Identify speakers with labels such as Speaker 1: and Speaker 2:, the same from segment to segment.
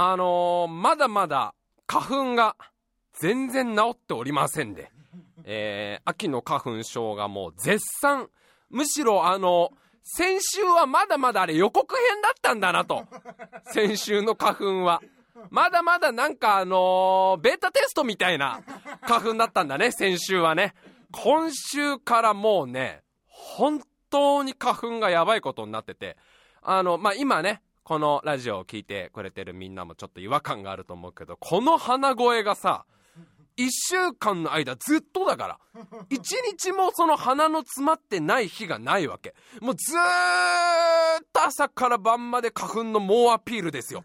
Speaker 1: あのー、まだまだ花粉が全然治っておりませんで、えー、秋の花粉症がもう絶賛、むしろあの、先週はまだまだあれ予告編だったんだなと。先週の花粉は。まだまだなんかあの、ベータテストみたいな花粉だったんだね、先週はね。今週からもうね、本当に花粉がやばいことになってて、あの、ま、今ね、このラジオを聴いてくれてるみんなもちょっと違和感があると思うけど、この鼻声がさ、一週間の間ずっとだから。一日もその鼻の詰まってない日がないわけ。もうずーっと朝から晩まで花粉の猛アピールですよ。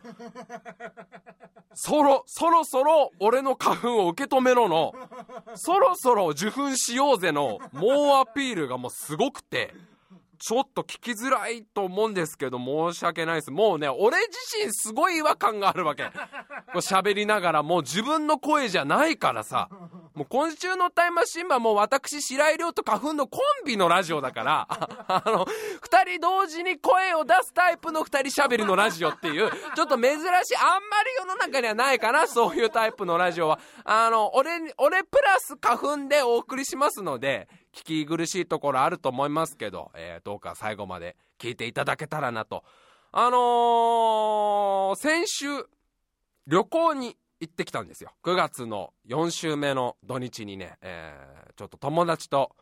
Speaker 1: そろ、そろそろ俺の花粉を受け止めろの、そろそろ受粉しようぜの猛アピールがもうすごくて。ちょっと聞きづらいと思うんですけど、申し訳ないです。もうね、俺自身すごい違和感があるわけ。こう喋りながら、もう自分の声じゃないからさ。もう今週のタイムマシンはもう私、白井亮と花粉のコンビのラジオだから、あの、二人同時に声を出すタイプの二人喋りのラジオっていう、ちょっと珍しい、あんまり世の中にはないかな、そういうタイプのラジオは。あの、俺、俺プラス花粉でお送りしますので、聞き苦しいところあると思いますけど、えー、どうか最後まで聞いていただけたらなと。あのー、先週、旅行に行ってきたんですよ。9月の4週目の土日にね、えー、ちょっと友達と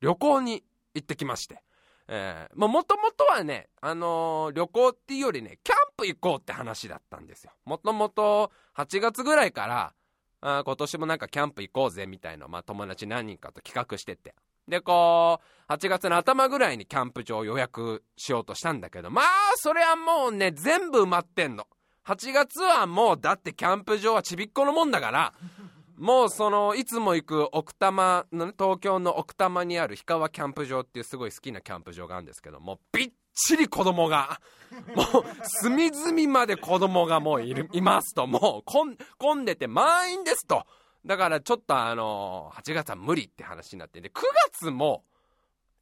Speaker 1: 旅行に行ってきまして。えー、もともとはね、あのー、旅行っていうよりね、キャンプ行こうって話だったんですよ。もともと8月ぐらいから、あ今年もなんかキャンプ行こうぜみたいな、まあ、友達何人かと企画してて。で、こう、8月の頭ぐらいにキャンプ場予約しようとしたんだけど、まあ、それはもうね、全部埋まってんの。8月はもう、だってキャンプ場はちびっこのもんだから、もうその、いつも行く奥多摩の、ね、東京の奥多摩にある氷川キャンプ場っていうすごい好きなキャンプ場があるんですけども、びっちり子供が、もう、隅々まで子供がもういる、いますと、もう、こん、混んでて満員ですと。だからちょっとあの8月は無理って話になってで、9月も、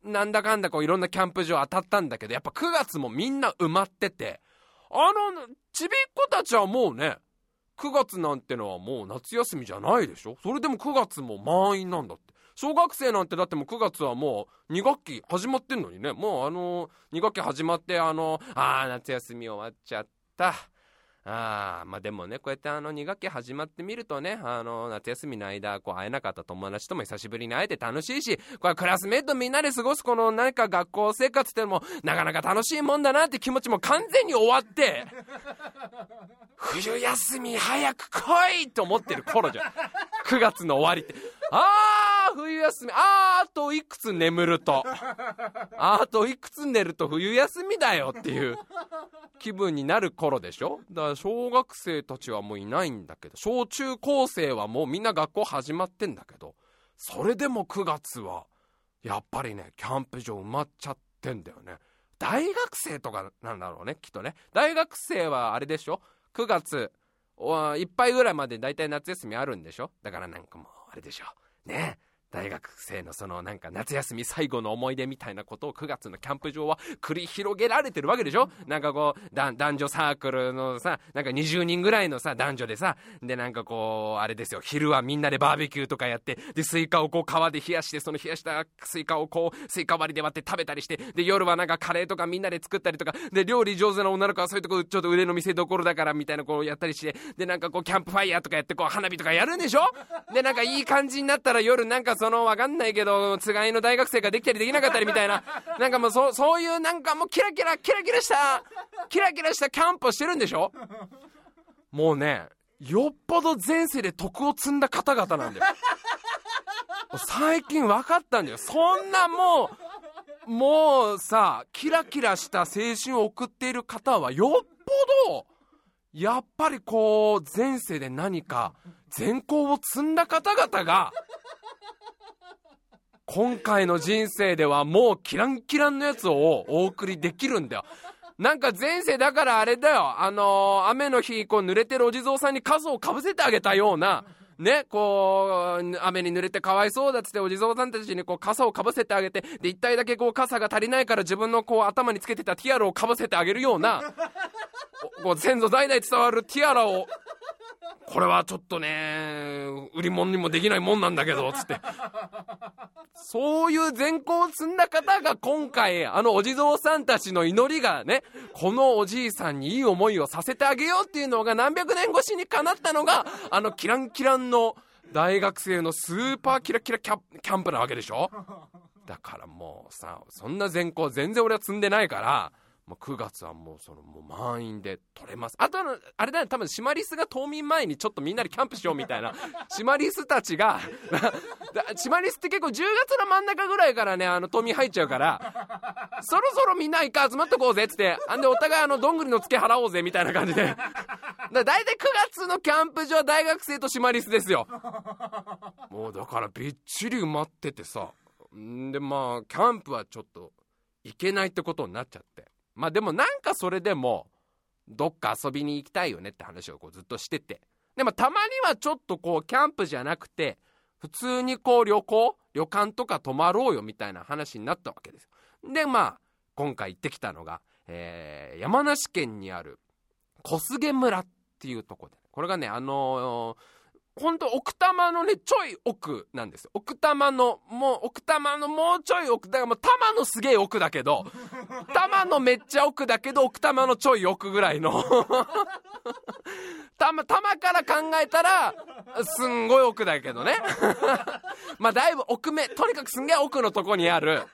Speaker 1: なんだかんだこういろんなキャンプ場当たったんだけど、やっぱ9月もみんな埋まってて、あの、ちびっ子たちはもうね、9月なんてのはもう夏休みじゃないでしょ？それでも9月も満員なんだって。小学生なんてだってもう9月はもう2学期始まってんのにね、もうあの2学期始まってあの、ああ、夏休み終わっちゃった。ああ、まあでもね、こうやってあの2学期始まってみるとね、あの、夏休みの間、こう会えなかった友達とも久しぶりに会えて楽しいし、これクラスメートみんなで過ごすこの何か学校生活ってのも、なかなか楽しいもんだなって気持ちも完全に終わって、冬休み早く来いと思ってる頃じゃん。9月の終わりって。あー、冬休み、あー、あといくつ眠ると。あといくつ寝ると冬休みだよっていう気分になる頃でしょ？だから小学生たちはもういないんだけど、小中高生はもうみんな学校始まってんだけど、それでも9月は、やっぱりね、キャンプ場埋まっちゃってんだよね。大学生とかなんだろうね、きっとね。大学生はあれでしょ ?9 月、いっぱいぐらいまで大体夏休みあるんでしょ？だからなんかもう、あれでしょう。ね大学生のそのなんか夏休み最後の思い出みたいなことを9月のキャンプ場は繰り広げられてるわけでしょ？なんかこう、男女サークルのさ、なんか20人ぐらいのさ、男女でさ、でなんかこう、あれですよ、昼はみんなでバーベキューとかやって、で、スイカをこう川で冷やして、その冷やしたスイカをこう、スイカ割りで割って食べたりして、で、夜はなんかカレーとかみんなで作ったりとか、で、料理上手な女の子はそういうとこちょっと腕の見せ所だからみたいなこうやったりして、で、なんかこう、キャンプファイヤーとかやってこう、花火とかやるんでしょ？で、なんかいい感じになったら夜なんかその、わかんないけど、つがいの大学生ができたりできなかったりみたいな、なんかもうそそういうなんかもうキラキラ、キラキラした、キラキラしたキャンプをしてるんでしょ？もうね、よっぽど前世で徳を積んだ方々なんだよ。最近分かったんだよ。そんなもう、もうさ、キラキラした青春を送っている方はよっぽど、やっぱりこう、前世で何か善行を積んだ方々が、今回の人生ではもうキランキランのやつをお送りできるんだよ。なんか前世だからあれだよ。あのー、雨の日、こう濡れてるお地蔵さんに数をかぶせてあげたような、ね、こう、雨に濡れてかわいそうだっつってお地蔵さんたちにこう傘をかぶせてあげて、で、一体だけこう傘が足りないから自分のこう頭につけてたティアラをかぶせてあげるような、こう先祖代々伝わるティアラを、これはちょっとね、売り物にもできないもんなんだけど、つって。そういう善行を積んだ方が今回、あのお地蔵さんたちの祈りがね、このおじいさんにいい思いをさせてあげようっていうのが何百年越しに叶ったのが、あのキランキランの大学生のスーパーキラキラキャキャンプなわけでしょ？だからもうさ、そんな善行全然俺は積んでないから、まあ、9月はもうそのもう満員で取れます。あとはあれだよ多分シマリスが冬眠前にちょっとみんなでキャンプしようみたいな。シマリスたちが シマリスって結構10月の真ん中ぐらいからねあの冬眠入っちゃうからそろそろみんな一回集まっとこうぜっつってあんでお互いあのどんぐりのツケ払おうぜみたいな感じで。だ大体9月のキャンプ場は大学生とシマリスですよ。もうだからびっちり埋まっててさ。んでまあキャンプはちょっと行けないってことになっちゃってまあでもなんかそれでもどっか遊びに行きたいよねって話をこうずっとしてて。でもたまにはちょっとこうキャンプじゃなくて普通にこう旅行旅館とか泊まろうよみたいな話になったわけです。よでまあ今回行ってきたのが、えー、山梨県にある小菅村っていうとこで。これがねあのー本当奥多摩のね、ちょい奥なんですよ。奥多摩の、もう奥多摩のもうちょい奥、だからもう多摩のすげえ奥だけど、多摩のめっちゃ奥だけど、奥多摩のちょい奥ぐらいの 多摩、多摩から考えたら、すんごい奥だけどね。まあだいぶ奥目、とにかくすんげえ奥のとこにある、だ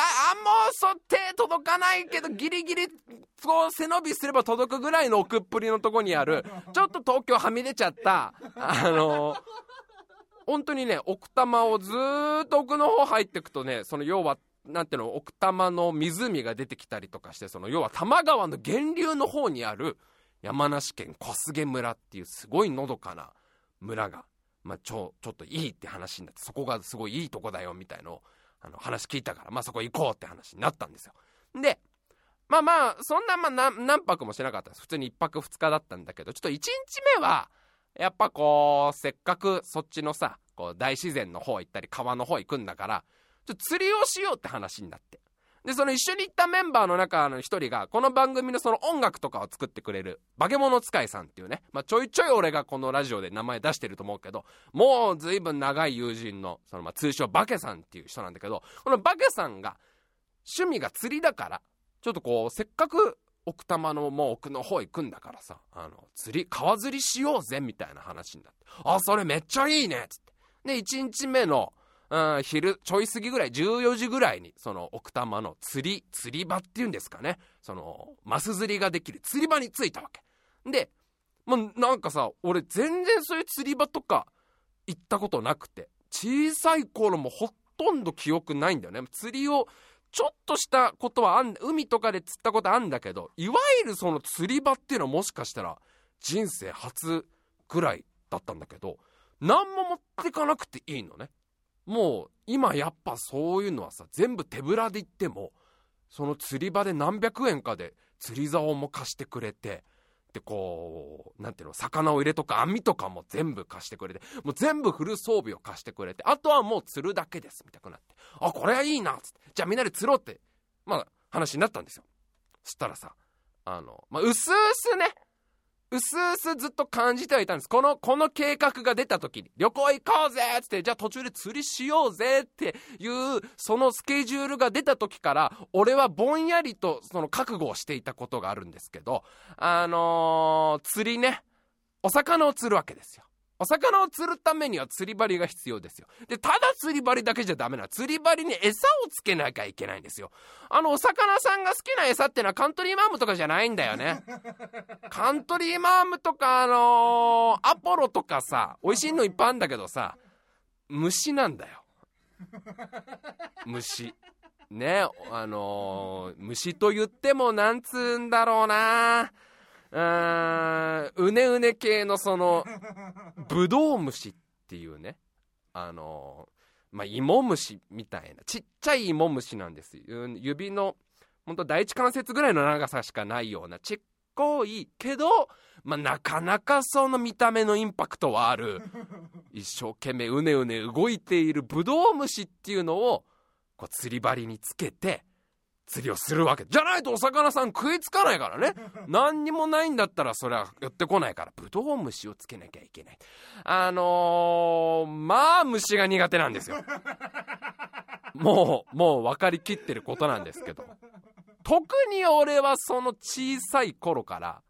Speaker 1: あもうそ手届かないけどギリギリこう背伸びすれば届くぐらいの奥っぷりのとこにあるちょっと東京はみ出ちゃったあの本当にね奥多摩をずっと奥の方入ってくとねその要はなんていうの奥多摩の湖が出てきたりとかしてその要は多摩川の源流の方にある山梨県小菅村っていうすごいのどかな村が、まあ、ちょちょっといいって話になってそこがすごいいいとこだよみたいのをあの話聞いたから、まあそこ行こうって話になったんですよ。で、まあまあ、そんな、ま何何泊もしなかったです。普通に1泊2日だったんだけど、ちょっと1日目は、やっぱこう、せっかくそっちのさ、こう大自然の方行ったり川の方行くんだから、ちょっと釣りをしようって話になって。で、その一緒に行ったメンバーの中の一人が、この番組のその音楽とかを作ってくれる、化け物使いさんっていうね、まあ、ちょいちょい俺がこのラジオで名前出してると思うけど、もう随分長い友人の、そのまあ通称化けさんっていう人なんだけど、この化けさんが、趣味が釣りだから、ちょっとこう、せっかく奥多摩のもう奥の方行くんだからさ、あの、釣り、川釣りしようぜ、みたいな話になって。あ、それめっちゃいいねっつって。で、1日目の、うん、昼、ちょい過ぎぐらい、14時ぐらいに、その奥多摩の釣り、釣り場っていうんですかね。その、マス釣りができる釣り場に着いたわけ。で、もうなんかさ、俺全然そういう釣り場とか行ったことなくて、小さい頃もほとんど記憶ないんだよね。釣りをちょっとしたことはあん、海とかで釣ったことあんだけど、いわゆるその釣り場っていうのはもしかしたら人生初ぐらいだったんだけど、何も持ってかなくていいのね。もう今やっぱそういうのはさ全部手ぶらで行ってもその釣り場で何百円かで釣り竿も貸してくれてでこうなんていうの魚を入れとか網とかも全部貸してくれてもう全部フル装備を貸してくれてあとはもう釣るだけですみたいになってあこれはいいなっつってじゃあみんなで釣ろうってまあ話になったんですよ。そしたらさあのまあうすうすね薄々ずっと感じてはいたんです。この、この計画が出た時に、旅行行こうぜつって、じゃあ途中で釣りしようぜっていう、そのスケジュールが出た時から、俺はぼんやりとその覚悟をしていたことがあるんですけど、あのー、釣りね、お魚を釣るわけですよ。お魚を釣るためには釣り針が必要ですよ。で、ただ釣り針だけじゃダメな。釣り針に餌をつけなきゃいけないんですよ。あの、お魚さんが好きな餌ってのはカントリーマームとかじゃないんだよね。カントリーマームとか、あのー、アポロとかさ、美味しいのいっぱいあるんだけどさ、虫なんだよ。虫。ね、あのー、虫と言ってもなんつうんだろうなうねうね系のその、ブドウ虫っていうね、あの、まあ、芋虫みたいな、ちっちゃい芋虫なんです。指の、ほんと第一関節ぐらいの長さしかないような、ちっこいけど、まあ、なかなかその見た目のインパクトはある、一生懸命うねうね動いているブドウ虫っていうのを、こう釣り針につけて、釣りをするわけ。じゃないとお魚さん食いつかないからね。何にもないんだったらそれは寄ってこないから、ブドウ虫をつけなきゃいけない。あのー、まあ虫が苦手なんですよ。もう、もう分かりきってることなんですけど。特に俺はその小さい頃から、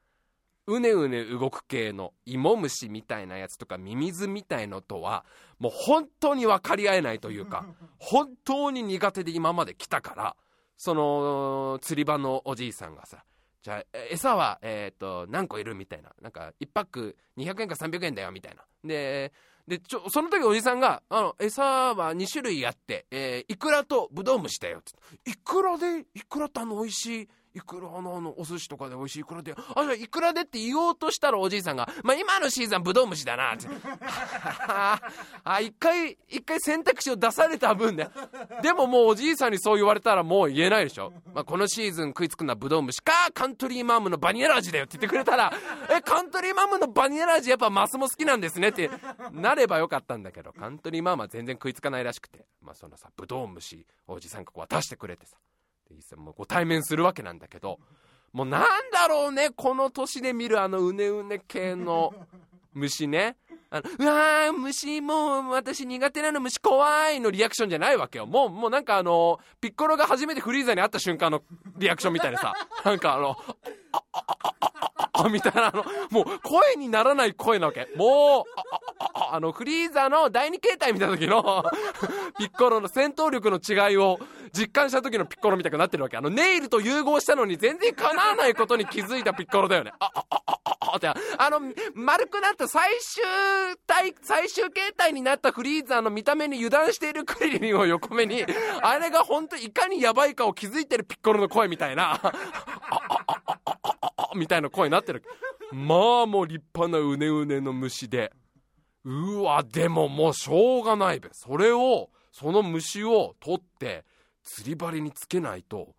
Speaker 1: うねうね動く系の芋虫みたいなやつとかミミズみたいのとはもう本当に分かり合えないというか 本当に苦手で今まで来たからその釣り場のおじいさんがさじゃあ餌はえっ、ー、と何個いるみたいな。なんか1パック200円か300円だよみたいな。ででちょその時おじさんがあの餌は2種類あって、えー、イクラとブドウ虫だよって。イクラでイクラってあの美味しい。いくらのあの、お寿司とかで美味しいいくらで、あ、じゃいくらでって言おうとしたらおじいさんが、まあ、今のシーズンブドウ虫だな、って。あ、一回、一回選択肢を出された分で。でももうおじいさんにそう言われたらもう言えないでしょ。まあ、このシーズン食いつくのはブドウ虫か、カントリーマームのバニラ味だよって言ってくれたら、え、カントリーマームのバニラ味やっぱマスも好きなんですねってなればよかったんだけど、カントリーマームは全然食いつかないらしくて、まあ、そのさ、ブドウ虫、おじさんがこう渡してくれてさ。もうご対面するわけなんだけど、もうなんだろうね、この年で見るあのうねうね系の虫ね。あのうわー、虫、もう私苦手なの虫怖いのリアクションじゃないわけよ。もう、もうなんかあの、ピッコロが初めてフリーザに会った瞬間のリアクションみたいなさ、なんかあの、あ、あ、あ、あ、あ、あ、みたいなあの、もう声にならない声なわけ。もう、あ、あ、あ、あの、フリーザーの第二形態見た時のピッコロの戦闘力の違いを実感した時のピッコロみたくなってるわけ。あの、ネイルと融合したのに全然叶わないことに気づいたピッコロだよね。あ、あ、あ、あ、あ、って、あの、丸くなった最終体、最終形態になったフリーザーの見た目に油断しているクリリンを横目に、あれが本当いかにやばいかを気づいてるピッコロの声みたいな、あ、みたいな声になってる。まあもう立派なうねうねの虫で。うわ、でももうしょうがないべ。それを、その虫を取って、釣り針につけないと、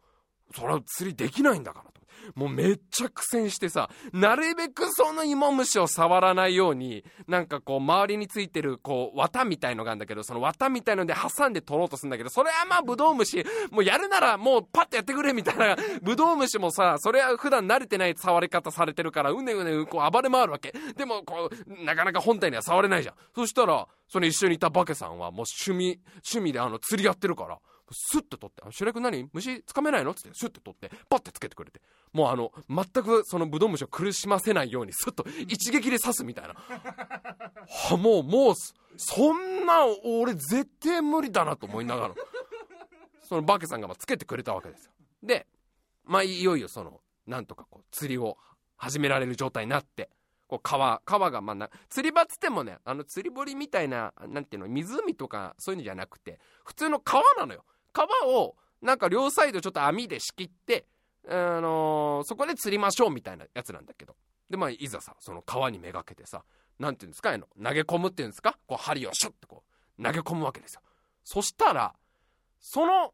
Speaker 1: それは釣りできないんだからと。もうめっちゃ苦戦してさ、なるべくその芋虫を触らないように、なんかこう周りについてるこう綿みたいのがあるんだけど、その綿みたいので挟んで取ろうとするんだけど、それはまあブドウ虫、もうやるならもうパッとやってくれみたいな、ブドウ虫もさ、それは普段慣れてない触り方されてるから、うねうねこう暴れ回るわけ。でもこう、なかなか本体には触れないじゃん。そしたら、その一緒にいたバケさんはもう趣味、趣味であの釣りやってるから、スッと取って、白く何？虫つかめないの？つって、シュッて取って、パッてつけてくれて。もうあの、全くそのブドウ虫を苦しませないように、スッと一撃で刺すみたいな。は、もう、もう、そんな、俺絶対無理だなと思いながら。そのバケさんがまつけてくれたわけですよ。で、まあ、いよいよその、なんとかこう、釣りを始められる状態になって、こう川、川がまあな、釣り場つってもね、あの釣り堀みたいな、なんていうの、湖とかそういうのじゃなくて、普通の川なのよ。川をなんか両サイドちょっと網で仕切って、あのー、そこで釣りましょうみたいなやつなんだけど。で、まあ、いざさ、その川にめがけてさ、なんていうんですか、あの、投げ込むっていうんですか？こう、針をシュッてこう、投げ込むわけですよ。そしたら、その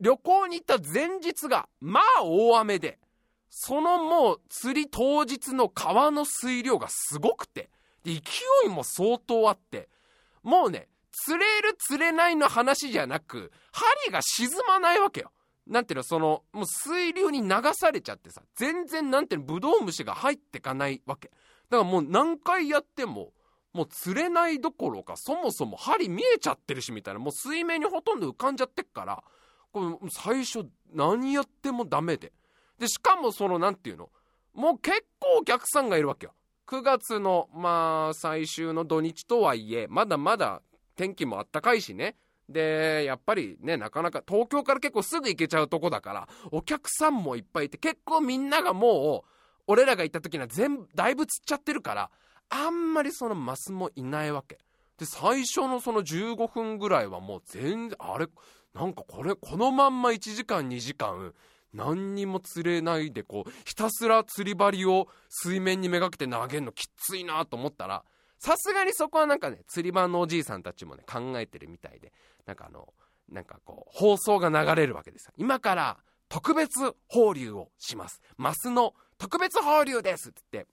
Speaker 1: 旅行に行った前日が、まあ大雨で、そのもう釣り当日の川の水量がすごくて、で、勢いも相当あって、もうね、釣れる釣れないの話じゃなく、針が沈まないわけよ。なんていうの、その、もう水流に流されちゃってさ、全然なんていうの、ブドウ虫が入ってかないわけ。だからもう何回やっても、もう釣れないどころか、そもそも針見えちゃってるしみたいな、もう水面にほとんど浮かんじゃってっから、これ最初何やってもダメで。で、しかもその、なんていうの、もう結構お客さんがいるわけよ。9月の、まあ、最終の土日とはいえ、まだまだ天気もあったかいしね。で、やっぱりね、なかなか東京から結構すぐ行けちゃうとこだから、お客さんもいっぱいいて、結構みんながもう、俺らが行った時には全部、だいぶ釣っちゃってるから、あんまりそのマスもいないわけ。で、最初のその15分ぐらいはもう全然、あれ、なんかこれ、このまんま1時間2時間、何にも釣れないでこう、ひたすら釣り針を水面にめがけて投げるのきついなと思ったら、さすがにそこはなんかね、釣り場のおじいさんたちもね、考えてるみたいで、なんかあの、なんかこう、放送が流れるわけですよ。今から特別放流をします。マスの特別放流ですって言って、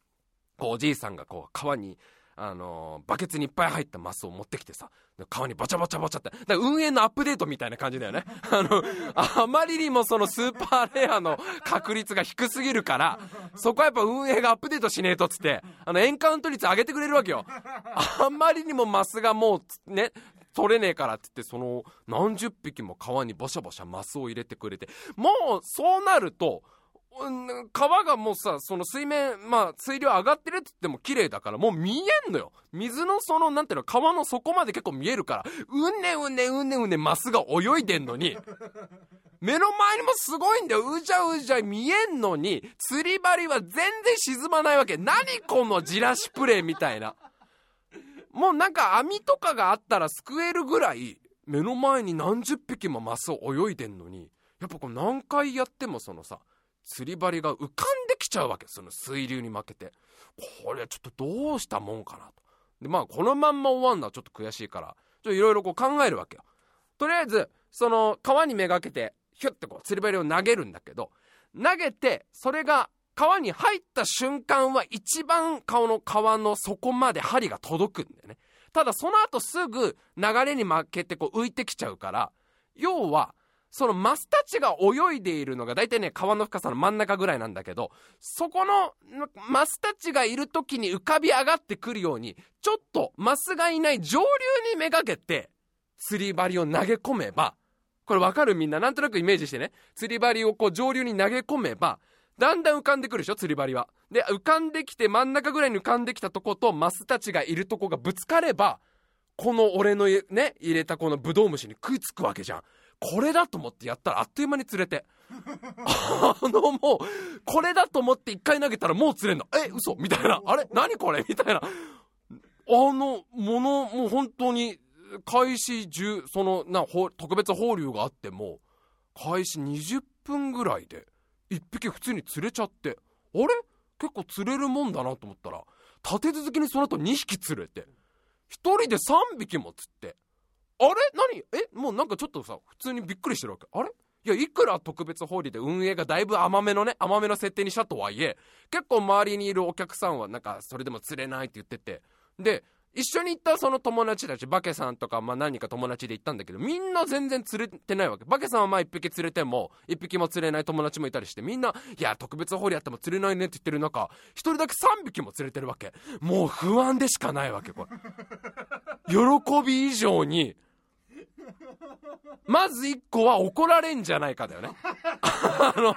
Speaker 1: こうおじいさんがこう川に、あのバケツにいっぱい入ったマスを持ってきてさ、川にバチャバチャバチャって、運営のアップデートみたいな感じだよね。あの、あまりにもそのスーパーレアの確率が低すぎるから、そこはやっぱ運営がアップデートしねえとっつって、あの、エンカウント率上げてくれるわけよ。あんまりにもマスがもう、ね、取れねえからって言って、その、何十匹も川にボシャボシャマスを入れてくれて、もう、そうなると、川がもうさ、その水面、まあ、水量上がってるって言っても綺麗だから、もう見えんのよ。水のその、なんていうの、川の底まで結構見えるから、うねうねうねうねマスが泳いでんのに、目の前にもすごいんだよ。うじゃうじゃ見えんのに、釣り針は全然沈まないわけ。何このじらしプレイみたいな。もうなんか網とかがあったら救えるぐらい、目の前に何十匹もマスを泳いでんのに、やっぱこう何回やってもそのさ、釣り針が浮かんできちゃうわけ。その水流に負けて。これちょっとどうしたもんかなと。で、まあこのまんま終わんのはちょっと悔しいから、ちょっといろいろこう考えるわけよ。とりあえず、その川にめがけて、ひゅってこう釣り針を投げるんだけど、投げて、それが川に入った瞬間は一番顔の川の底まで針が届くんだよね。ただその後すぐ流れに負けてこう浮いてきちゃうから、要は、そのマスたちが泳いでいるのが大体ね川の深さの真ん中ぐらいなんだけどそこのマスたちがいる時に浮かび上がってくるようにちょっとマスがいない上流にめがけて釣り針を投げ込めばこれわかるみんな？なんとなくイメージしてね。釣り針をこう上流に投げ込めばだんだん浮かんでくるでしょ？釣り針は。で浮かんできて真ん中ぐらいに浮かんできたとことマスたちがいるとこがぶつかればこの俺のね入れたこのブドウ虫に食いつくわけじゃん。これだと思ってやったらあっという間に釣れて。あのもう、これだと思って一回投げたらもう釣れんの。え、嘘みたいな。あれ？何これ？みたいな。あの、もの、もう本当に、開始10、その、な、特別放流があっても、開始20分ぐらいで、一匹普通に釣れちゃって、あれ？結構釣れるもんだなと思ったら、立て続けにその後2匹釣れて、一人で3匹も釣って、あれ？何？え？もうなんかちょっとさ、普通にびっくりしてるわけ。あれ？いや、いくら特別放流で運営がだいぶ甘めのね、甘めの設定にしたとはいえ、結構周りにいるお客さんはなんかそれでも釣れないって言ってて、で、一緒に行ったその友達たち、バケさんとか、まあ何か友達で行ったんだけど、みんな全然釣れてないわけ。バケさんはまあ一匹釣れても、一匹も釣れない友達もいたりして、みんな、いや、特別放流やっても釣れないねって言ってる中、一人だけ三匹も釣れてるわけ。もう不安でしかないわけ、これ。喜び以上に、まず一個は怒られんじゃないかだよね。あの、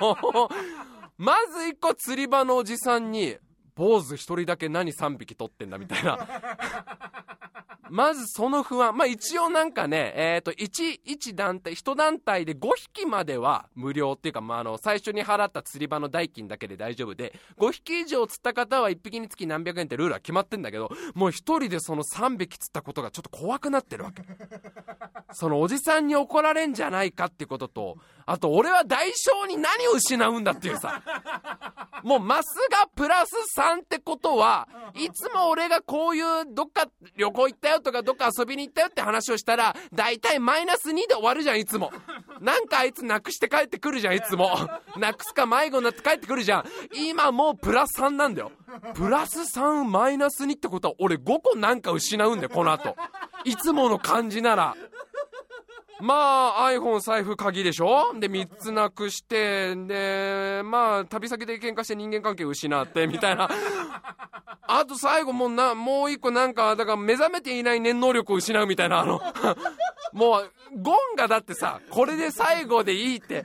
Speaker 1: まず一個釣り場のおじさんに、坊主一人だけ何3匹取ってんだみたいな。まずその不安。まあ一応なんかね、えっ、と、1、1団体、1団体で5匹までは無料っていうか、まああの、最初に払った釣り場の代金だけで大丈夫で、5匹以上釣った方は1匹につき何百円ってルールは決まってんだけど、もう1人でその3匹釣ったことがちょっと怖くなってるわけ。そのおじさんに怒られんじゃないかってことと、あと俺は代償に何を失うんだっていうさ。もうマスがプラス3ってことは、いつも俺がこういうどっか旅行行ったよとかどっか遊びに行ったよって話をしたら、だいたいマイナス2で終わるじゃん、いつも。なんかあいつなくして帰ってくるじゃん、いつも。なくすか迷子になって帰ってくるじゃん。今もうプラス3なんだよ。プラス3マイナス2ってことは俺5個なんか失うんだよ、この後。いつもの感じなら。まあ、iPhone、財布、鍵でしょ？で、3つなくして、で、まあ、旅先で喧嘩して人間関係失って、みたいな。あと最後もうな、もう一個なんか、だから目覚めていない念能力を失うみたいな、あの、もう、ゴンがだってさ、これで最後でいいって、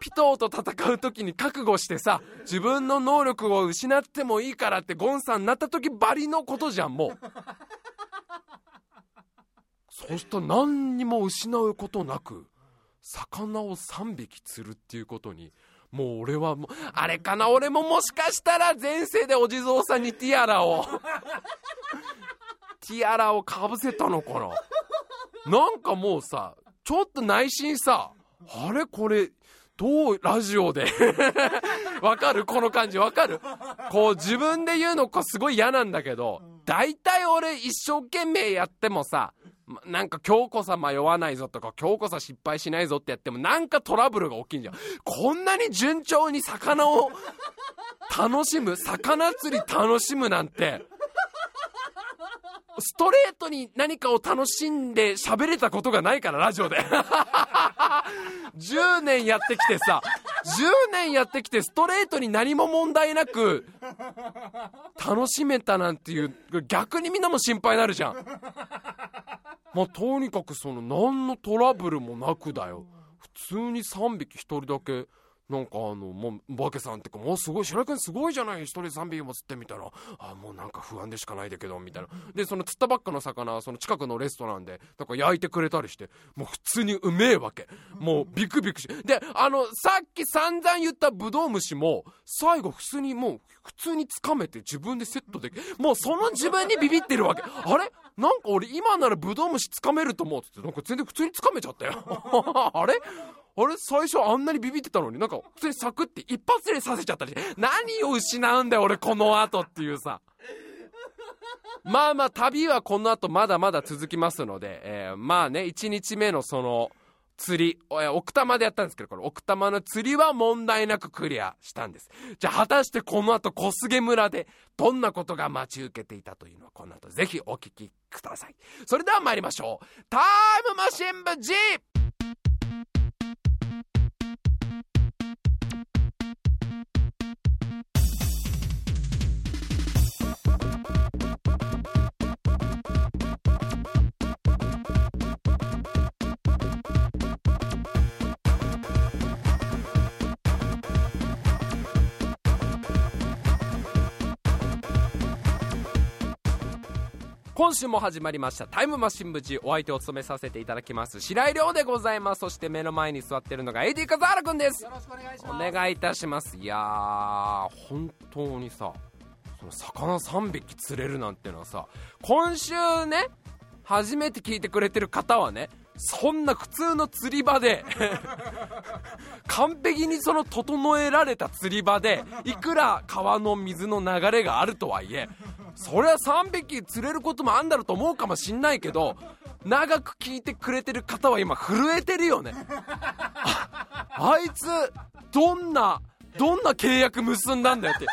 Speaker 1: ピトーと戦う時に覚悟してさ、自分の能力を失ってもいいからってゴンさんになった時ばりのことじゃん、もう。そうしたら何にも失うことなく、魚を3匹釣るっていうことに、もう俺はもう、あれかな俺ももしかしたら前世でお地蔵さんにティアラを、ティアラをかぶせたのかな。なんかもうさ、ちょっと内心さ、あれこれ、どうラジオで わかる？この感じわかる？こう自分で言うのかすごい嫌なんだけど、大体俺一生懸命やってもさ、なんか今日こそ迷わないぞとか今日こそ失敗しないぞってやってもなんかトラブルが起きんじゃん。こんなに順調に魚を楽しむ魚釣り楽しむなんて。ストレートに何かを楽しんで喋れたことがないからラジオで。10年やってきてさ10年やってきてストレートに何も問題なく楽しめたなんていう逆にみんなも心配になるじゃん。まあとにかくその何のトラブルもなくだよ。普通に3匹1人だけなんかあのもうお化けさんってかもうすごい白井君すごいじゃない一人3匹も釣ってみたらあもうなんか不安でしかないだけどみたいな。でその釣ったばっかの魚はその近くのレストランでなんか焼いてくれたりしてもう普通にうめえわけ。もうビクビクしであのさっき散々言ったブドウ虫も最後普通にもう普通につかめて自分でセットできもうその自分にビビってるわけ。あれ？なんか俺今ならブドウ虫つかめると思うっつってなんか全然普通につかめちゃったよ。あれ？あれ？最初あんなにビビってたのに。なんか普通にサクって一発でさせちゃったりして。何を失うんだよ俺この後っていうさ。まあまあ旅はこの後まだまだ続きますので、えー、まあね1日目のその釣り奥多摩でやったんですけどこれ奥多摩の釣りは問題なくクリアしたんです。じゃあ果たしてこの後小菅村でどんなことが待ち受けていたというのはこの後ぜひお聞きください。それでは参りましょう。タイムマシン部 G 今週も始まりました。タイムマシン部お相手を務めさせていただきます。白井亮でございます。そして目の前に座ってるのが AD 笠原くんです。
Speaker 2: よろしくお願いします。
Speaker 1: お願いいたします。いやー本当にさその魚3匹釣れるなんてのはさ今週ね初めて聞いてくれてる方はねそんな普通の釣り場で 完璧にその整えられた釣り場でいくら川の水の流れがあるとはいえそりゃ3匹釣れることもあんだろうと思うかもしんないけど長く聞いてくれてる方は今震えてるよね。ああいつどんなどんな契約結んだんだよって。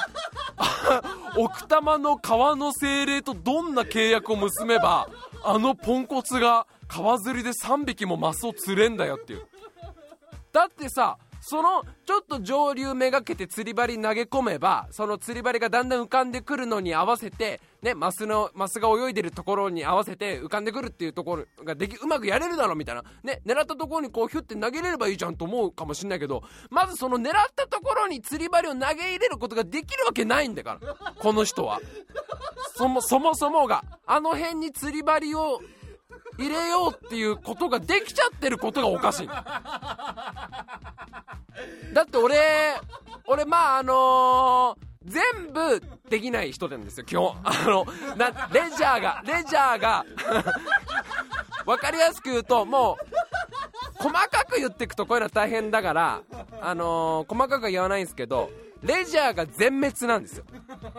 Speaker 1: 奥多摩の川の精霊とどんな契約を結べばあのポンコツが川釣りで3匹もマスを釣れんだよっていう。だってさそのちょっと上流めがけて釣り針投げ込めばその釣り針がだんだん浮かんでくるのに合わせてねマスのマスが泳いでるところに合わせて浮かんでくるっていうところができうまくやれるだろみたいな。ね狙ったところにこうヒュッて投げれればいいじゃんと思うかもしんないけどまずその狙ったところに釣り針を投げ入れることができるわけないんだから。この人は。そもそもそもが。あの辺に釣り針を入れようっていうことができちゃってることがおかしい。だって俺俺まああのー、全部できない人なんですよ基本。あのなレジャーがレジャーが 分かりやすく言うともう細かく言っていくとこういうのは大変だからあのー、細かくは言わないんですけどレジャーが全滅なんですよ。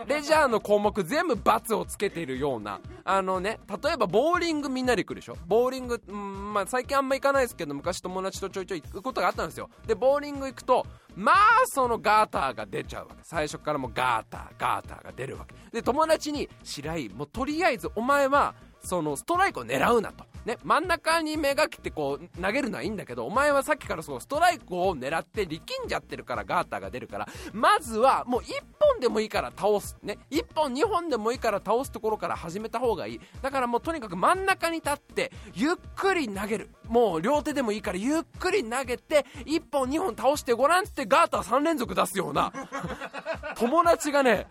Speaker 1: レジャーの項目全部×をつけてるような。あのね例えばボーリングみんなで行くでしょ。ボーリング、うんまあ、最近あんま行かないですけど昔友達とちょいちょい行くことがあったんですよ。でボーリング行くとまあそのガーターが出ちゃうわけ。最初からもガーターガーターが出るわけ。で友達に白井もうとりあえずお前はそのストライクを狙うなと。ね、真ん中にめがけてこう投げるのはいいんだけどお前はさっきからそうストライクを狙って力んじゃってるからガーターが出るからまずはもう1本でもいいから倒す。ね1本2本でもいいから倒すところから始めた方がいい。だからもうとにかく真ん中に立ってゆっくり投げる。もう両手でもいいからゆっくり投げて1本2本倒してごらんってガーター3連続出すような。友達がね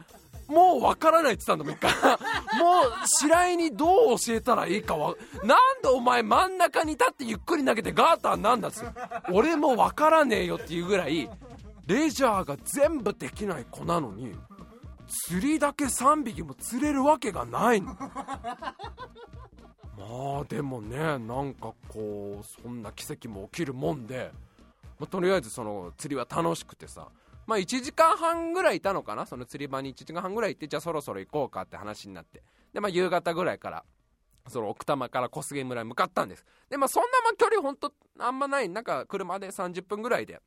Speaker 1: もう分からないって言ったんだもん一回。もう白井にどう教えたらいいかはなんでお前真ん中に立ってゆっくり投げてガーターなんだっすよ俺も分からねえよっていうぐらいレジャーが全部できない子なのに釣りだけ3匹も釣れるわけがないの。まあでもねなんかこうそんな奇跡も起きるもんで、まあ、とりあえずその釣りは楽しくてさまあ1時間半ぐらいいたのかな？その釣り場に1時間半ぐらい行ってじゃあそろそろ行こうかって話になって。でまあ夕方ぐらいからその奥多摩から小菅村に向かったんです。でまあそんなま距離ほんとあんまない。なんか車で30分ぐらいで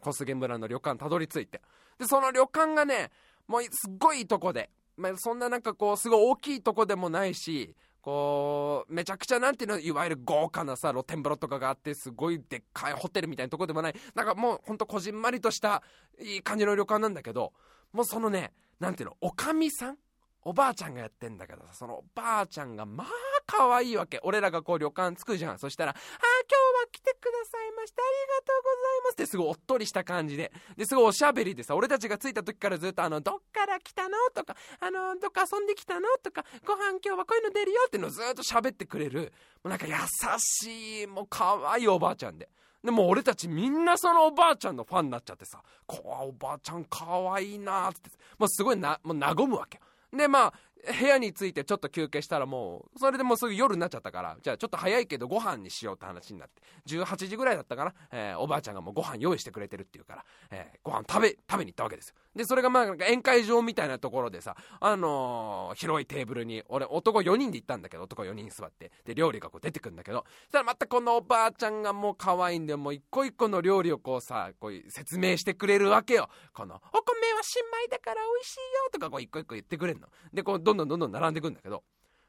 Speaker 1: 小菅村の旅館たどり着いて。でその旅館がねもうすっごいいいとこで、まあ、そんななんかこうすごい大きいとこでもないしこうめちゃくちゃなんていうのいわゆる豪華なさ露天風呂とかがあってすごいでっかいホテルみたいなとこでもないなんかもうほんとこじんまりとしたいい感じの旅館なんだけどもうそのねなんていうのおかみさんおばあちゃんがやってんだけどさそのおばあちゃんがまあ可愛いわけ。俺らがこう旅館着くじゃん。そしたら「ああ今日は来てくださいましてありがとうございます」ってすごいおっとりした感じで。ですごいおしゃべりでさ俺たちが着いた時からずっと「あのどっから来たの?」とか「あのどっか遊んできたの?」とか「ご飯今日はこういうの出るよ」っていうのをずっと喋ってくれる。もうなんか優しいもう可愛いおばあちゃんで。でも俺たちみんなそのおばあちゃんのファンになっちゃってさ「こわおばあちゃん可愛いな」っつってもうすごいなもう和むわけでまあ部屋に着いてちょっと休憩したらもうそれでもうすぐ夜になっちゃったからじゃあちょっと早いけどご飯にしようって話になって18時ぐらいだったかな、えー、おばあちゃんがもうご飯用意してくれてるっていうから、えー、ご飯食べ食べに行ったわけですよ。でそれがまあ宴会場みたいなところでさあのー、広いテーブルに俺男4人で行ったんだけど男4人座って。で料理がこう出てくるんだけど。そしたらまたこのおばあちゃんがもう可愛いんでもう一個一個の料理をこうさこう説明してくれるわけよ。この「お米は新米だから美味しいよ」とかこう一個一個言ってくれんの。でこうどんどんどんどん並んでくんだけど。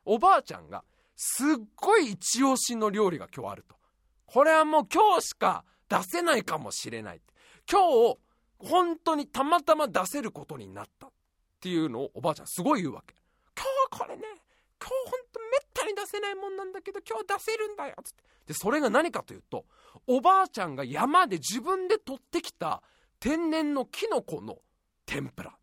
Speaker 1: おばあちゃんがすっごい一押しの料理が今日あると。これはもう今日しか出せないかもしれない。今日本当にたまたま出せることになったっていうのをおばあちゃんすごい言うわけ。今日これね。今日本当めったに出せないもんなんだけど今日出せるんだよつって。でそれが何かというとおばあちゃんが山で自分で取ってきた天然のキノコの天ぷら。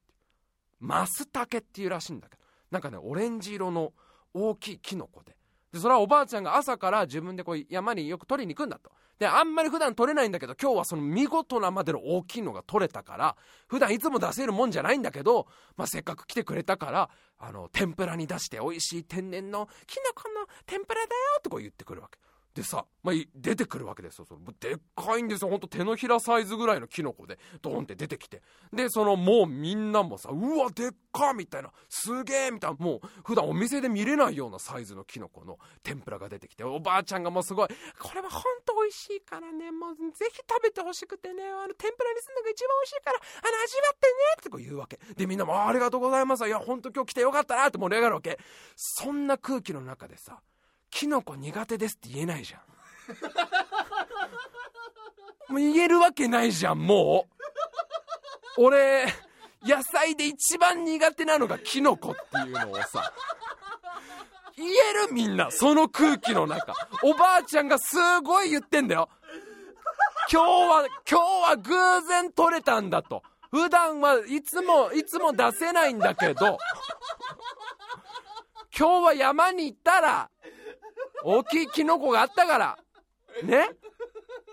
Speaker 1: マスタケっていうらしいんだけど。なんかねオレンジ色の大きいキノコで。でそれはおばあちゃんが朝から自分でこう山によく取りに行くんだと。であんまり普段取れないんだけど今日はその見事なまでの大きいのが取れたから普段いつも出せるもんじゃないんだけど、まあ、せっかく来てくれたからあの天ぷらに出して美味しい天然のきのこの天ぷらだよってこう言ってくるわけ。でさ、まあ、出てくるわけですよ。そのでっかいんですよ。ほんと手のひらサイズぐらいのキノコで、ドーンって出てきて。で、そのもうみんなもさ、うわ、でっかみたいな、すげえみたいな、もう普段お店で見れないようなサイズのキノコの天ぷらが出てきて、おばあちゃんがもうすごい、これはほんと美味しいからね、もうぜひ食べてほしくてね、あの天ぷらにするのが一番美味しいから、あの味わってねってこう言うわけ。で、みんなもありがとうございます。いや、ほんと今日来てよかったなって盛り上がるわけ。そんな空気の中でさ、キノコ苦手ですって言えないじゃん。もう言えるわけないじゃん、もう。俺、野菜で一番苦手なのがキノコっていうのをさ、言えるみんな、その空気の中。おばあちゃんがすごい言ってんだよ。今日は、今日は偶然取れたんだと。普段はいつも、いつも出せないんだけど、今日は山に行ったら、大きいキノコがあったから、ね？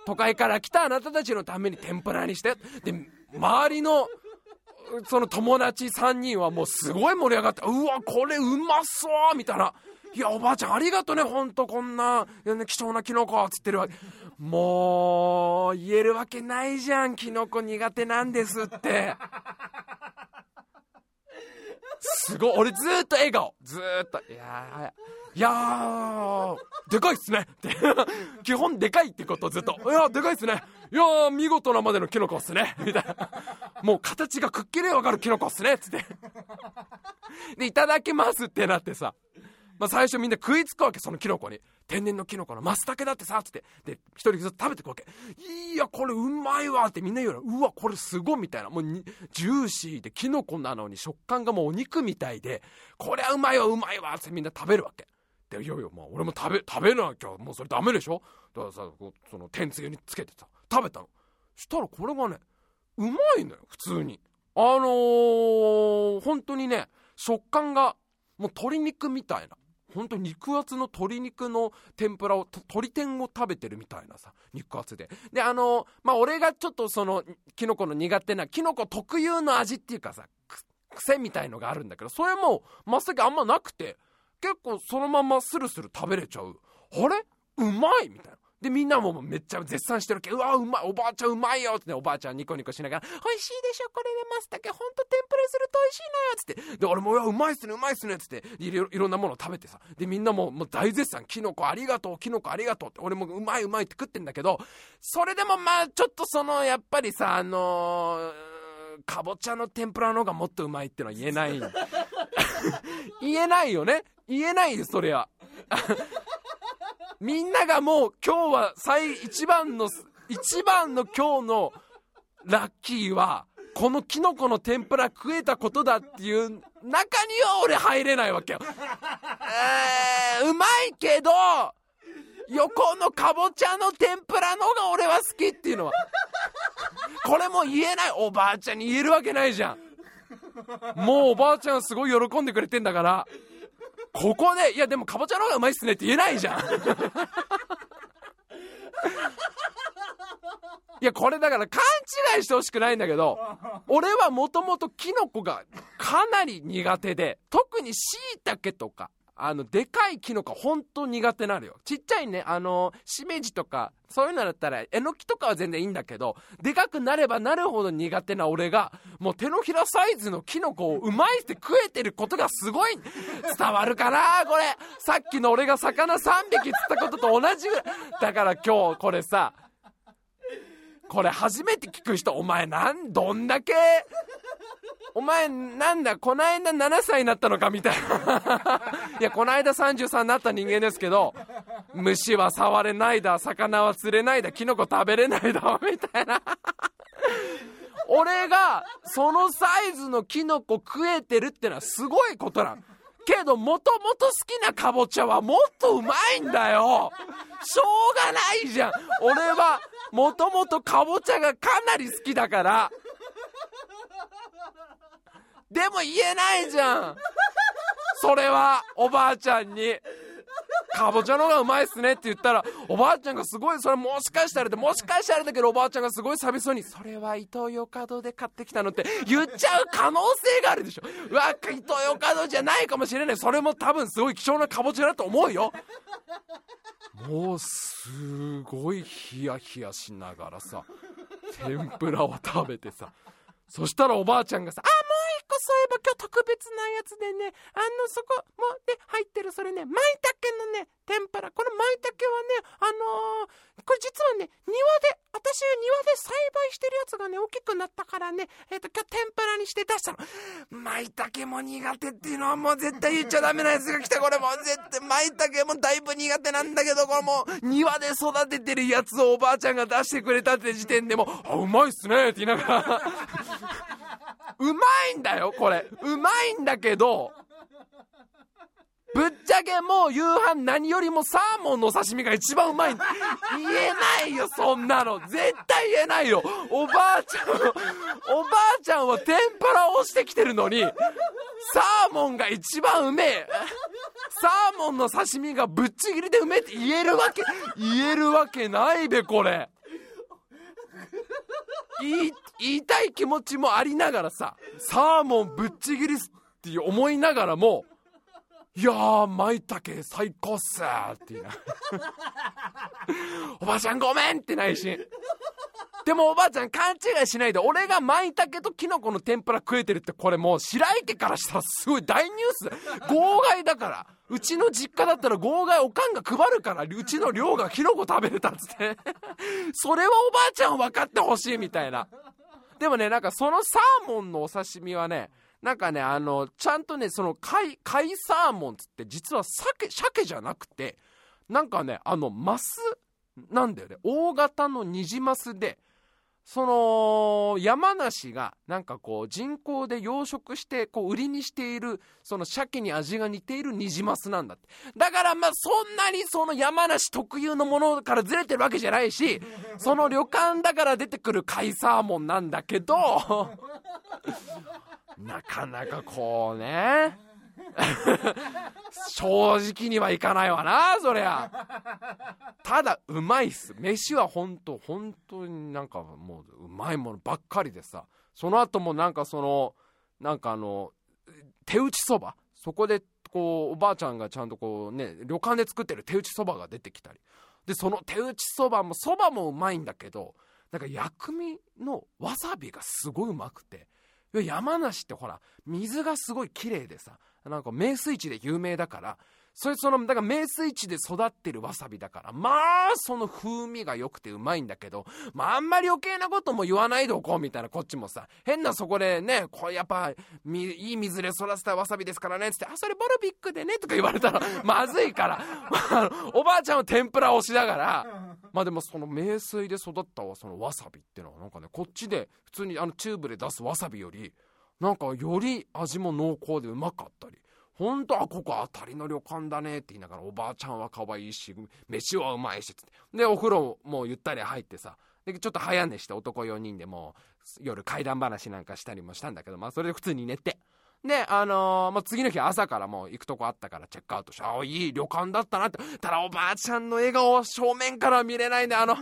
Speaker 1: 都会から来たあなたたちのために天ぷらにして。で周りのその友達3人はもうすごい盛り上がってうわこれうまそうみたいな。いやおばあちゃんありがとねほんとこんな貴重なキノコっつってるわけ。もう言えるわけないじゃんキノコ苦手なんですって。すごい。俺ずっと笑顔。ずっと。いやいやでかいっすね。基本でかいってことずっと。いやでかいっすね。いや見事なまでのキノコっすね。みたいな。もう形がくっきりわかるキノコっすね。っつって。でいただきますってなってさ。まあ、最初みんな食いつくわけそのキノコに。天然のキノコのマスタケだってさっつって。で一人ずつ食べてくわけ。いやこれうまいわってみんな言うのうわこれすごいみたいな。もうジューシーでキノコなのに食感がもうお肉みたいで。これはうまいわうまいわってみんな食べるわけ。でいやいやまあ俺も食べ食べなきゃもうそれダメでしょ？だからさその天つゆにつけてさ食べたの。したらこれがねうまいのよ普通に。あのー、本当にね食感がもう鶏肉みたいな。本当に肉厚の鶏肉の天ぷらを鶏天を食べてるみたいなさ肉厚で。であのまあ俺がちょっとそのキノコの苦手なキノコ特有の味っていうかさ癖みたいのがあるんだけどそれもまっさきあんまなくて結構そのままスルスル食べれちゃう。あれ？うまい！みたいな。で、みんなもめっちゃ絶賛してるけど、うわ、うまい、おばあちゃんうまいよってね、おばあちゃんニコニコしながら、美味しいでしょ、これね、マスタケ、ほんと天ぷらすると美味しいのよつって。で、俺も、うわ、うまいっすね、うまいっすね、つって、いろいろんなものを食べてさ。で、みんなも、もう大絶賛、キノコありがとう、キノコありがとうって、俺もうまいうまいって食ってんだけど、それでもまあ、ちょっとその、やっぱりさ、あのー、かぼちゃの天ぷらの方がもっとうまいってのは言えない。言えないよね。言えないよ、それは。みんながもう今日は最一番の、一番の今日のラッキーは、このキノコの天ぷら食えたことだっていう中には俺入れないわけよ。えー、うまいけど、横のかぼちゃの天ぷらのが俺は好きっていうのは。これも言えない。おばあちゃんに言えるわけないじゃん。もうおばあちゃんすごい喜んでくれてんだから。ここで、いやでもかぼちゃの方がうまいっすねって言えないじゃん。いや、これだから勘違いしてほしくないんだけど、俺はもともとキノコがかなり苦手で、特にしいたけとか、あの、でかいキノコ本当苦手なのよ。ちっちゃいね、あの、しめじとか、そういうのだったら、えのきとかは全然いいんだけど、でかくなればなるほど苦手な俺が、もう手のひらサイズのキノコをうまいって食えてることがすごい、伝わるかなこれ。さっきの俺が魚3匹釣ったことと同じぐらい。だから今日これさ、これ初めて聞く人、お前なん、どんだけ、お前なんだ、こないだ7歳になったのかみたいな。いや、こないだ33になった人間ですけど、虫は触れないだ、魚は釣れないだ、キノコ食べれないだ、みたいな。俺が、そのサイズのキノコ食えてるってのはすごいことなの。けど、もともと好きなかぼちゃはもっとうまいんだよしょうがないじゃん俺は、もともとかぼちゃがかなり好きだから、でも言えないじゃんそれは、おばあちゃんに。かぼちゃの方がうまいっすねって言ったら、おばあちゃんがすごい、それもしかしたらで、もしかしたらだけどおばあちゃんがすごい寂しそうに、それは伊東洋華堂で買ってきたのって言っちゃう可能性があるでしょ。うわ、伊東洋華堂じゃないかもしれない。それも多分すごい貴重なかぼちゃだと思うよ。もう、すごいヒヤヒヤしながらさ、天ぷらを食べてさ、そしたらおばあちゃんがさ、あ、もう一個そういえば今日特別なやつでね、あの、そこもで入ってるそれね、舞茸のね、天ぷら。この舞茸はね、あのー、これ実はね、庭で、私庭で栽培してるやつがね、大きくなったからね、えっ、ー、と、今日天ぷらにして出したの。舞茸も苦手っていうのはもう絶対言っちゃダメなやつが来た。これもう絶対、舞茸もだいぶ苦手なんだけど、これもう庭で育ててるやつをおばあちゃんが出してくれたって時点でもあ、うまいっすねって言いながらうまいんだよ、これ。うまいんだけど、ぶっちゃけもう夕飯何よりもサーモンの刺身が一番うまい。言えないよ、そんなの。絶対言えないよ。おばあちゃん、おばあちゃんは天ぷらをしてきてるのに、サーモンが一番うめえ。サーモンの刺身がぶっちぎりでうめえって言えるわけ、言えるわけないべ、これ。言い、言いたい気持ちもありながらさ、サーモンぶっちぎりすって思いながらも、いやー、舞茸最高っすって言いな。おばちゃんごめんって内心。でもおばあちゃん勘違いしないで、俺が舞茸とキノコの天ぷら食えてるってこれもう白池からしたらすごい大ニュース号外だから。うちの実家だったら号外おかんが配るから、うちの寮がキノコ食べれたっつって。それはおばあちゃん分かってほしいみたいな。でもね、なんかそのサーモンのお刺身はね、なんかね、あの、ちゃんとね、その貝、貝サーモンつって実は鮭、鮭じゃなくて、なんかね、あの、マスなんだよね。大型のニジマスで、その山梨がなんかこう人工で養殖してこう売りにしているその鮭に味が似ているニジマスなんだって。だからまあそんなにその山梨特有のものからずれてるわけじゃないし その旅館だから出てくる海サーモンなんだけど。なかなかこうね正直にはいかないわなそりゃ。ただうまいっす。飯は本当本当になんかもううまいものばっかりでさ。その後もなんかそのなんかあの手打ちそば。そこでこうおばあちゃんがちゃんとこうね旅館で作ってる手打ちそばが出てきたり。でその手打ちそばもそばもうまいんだけどなんか薬味のわさびがすごいうまくて。山梨ってほら水がすごい綺麗でさなんか名水地で有名だからそれそのだから名水地で育ってるわさびだから。まあその風味が良くてうまいんだけど。まああんまり余計なことも言わないでおこうみたいなこっちもさ。変なそこでねこれやっぱいい水で育てたわさびですからねつってあそれボルビックでねとか言われたら まずいから。おばあちゃんは天ぷら推しだから。まあでもその名水で育ったそのわさびっていうのはなんかねこっちで普通にあのチューブで出すわさびよりなんかより味も濃厚でうまかったりほんとあここ当たりの旅館だねって言いながらおばあちゃんは可愛いし飯はうまいしってでお風呂もゆったり入ってさでちょっと早寝して男4人でも夜怪談話なんかしたりもしたんだけどまあそれで普通に寝てで、あのー、まあ、次の日朝からもう行くとこあったからチェックアウトして、ああ、いい旅館だったなって。ただおばあちゃんの笑顔正面から見れないね。あの、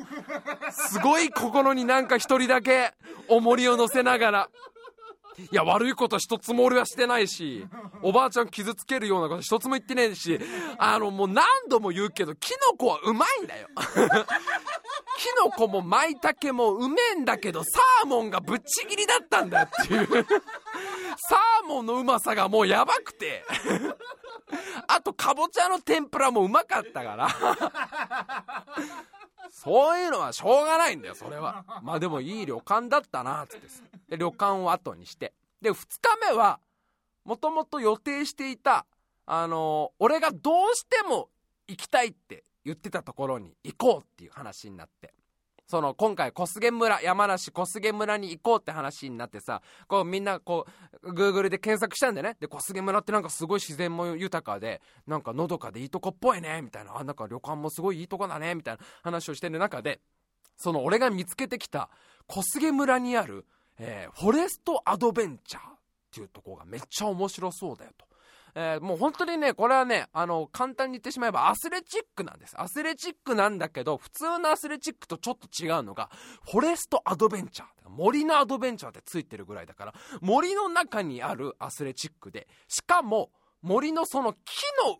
Speaker 1: すごい心になんか一人だけ重りを乗せながら、いや、悪いこと一つも俺はしてないし、おばあちゃん傷つけるようなこと一つも言ってねえし、あの、もう何度も言うけど、キノコはうまいんだよ。キノコも舞茸もうめえんだけど、サーモンがぶっちぎりだったんだよっていう。サーモンのうまさがもうやばくて。あと、かぼちゃの天ぷらもうまかったから。そういうのはしょうがないんだよ、それは。まあでもいい旅館だったな、つって。で、旅館を後にして。で、2日目は、もともと予定していた、あのー、俺がどうしても行きたいって言ってたところに行こうっていう話になって。その今回小菅村山梨小菅村に行こうって話になってさこうみんなこうグーグルで検索したんでねで小菅村ってなんかすごい自然も豊かでなんかのどかでいいとこっぽいねみたいなあなんか旅館もすごいいいとこだねみたいな話をしてる中でその俺が見つけてきた小菅村にある、えー、フォレストアドベンチャーっていうとこがめっちゃ面白そうだよと。えー、もう本当にね、これはね、あの、簡単に言ってしまえばアスレチックなんです。アスレチックなんだけど、普通のアスレチックとちょっと違うのが、フォレストアドベンチャー。森のアドベンチャーってついてるぐらいだから、森の中にあるアスレチックで、しかも、森のその木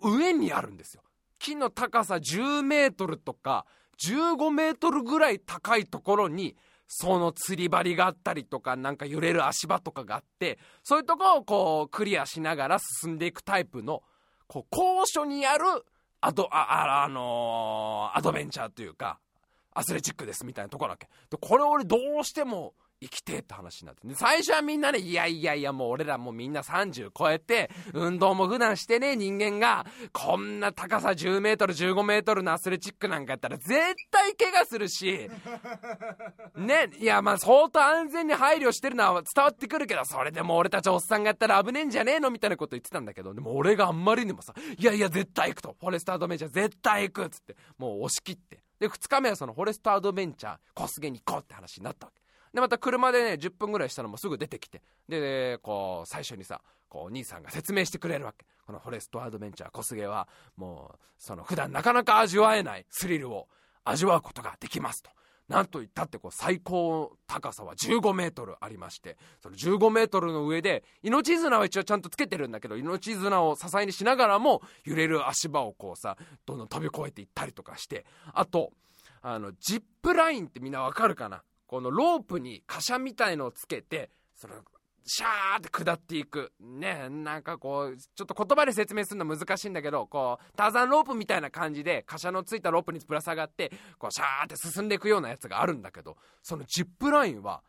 Speaker 1: の上にあるんですよ。木の高さ10メートルとか、15メートルぐらい高いところに、その釣り針があったりとか、なんか揺れる足場とかがあって、そういうとこをこう、クリアしながら進んでいくタイプの、こう、高所にある、アド、あ、あ、あのー、アドベンチャーというか、アスレチックですみたいなとこだっけ。で、これ俺どうしても生きてって話になって。で、最初はみんなね、いやいやいや、もう俺らもうみんな30超えて、運動も普段してね、人間が、こんな高さ10メートル、15メートルのアスレチックなんかやったら、絶対怪我するし、ね、いや、まあ相当安全に配慮してるのは伝わってくるけど、それでも俺たちおっさんがやったら危ねえんじゃねえのみたいなこと言ってたんだけど、でも俺があんまりにもさ、いやいや、絶対行くと。フォレストアドベンチャー絶対行くっつって、もう押し切って。で、2日目はそのフォレストアドベンチャー、小菅に行こうって話になったわけ。で、また車でね、10分ぐらいしたらもうすぐ出てきて、で、こう、最初にさ、こう、お兄さんが説明してくれるわけ。このフォレストアドベンチャー小菅は、もう、その普段なかなか味わえないスリルを味わうことができますと。なんといったってこう最高高さは15メートルありましてその15メートルの上で命綱は一応ちゃんとつけてるんだけど命綱を支えにしながらも揺れる足場をこうさどんどん飛び越えていったりとかしてあとあのジップラインってみんなわかるかな？このロープに貨車みたいのをつけてそのシャーって下っていく。ねなんかこうちょっと言葉で説明するの難しいんだけどこうターザンロープみたいな感じで貨車のついたロープにぶら下がってこうシャーって進んでいくようなやつがあるんだけどそのジップラインは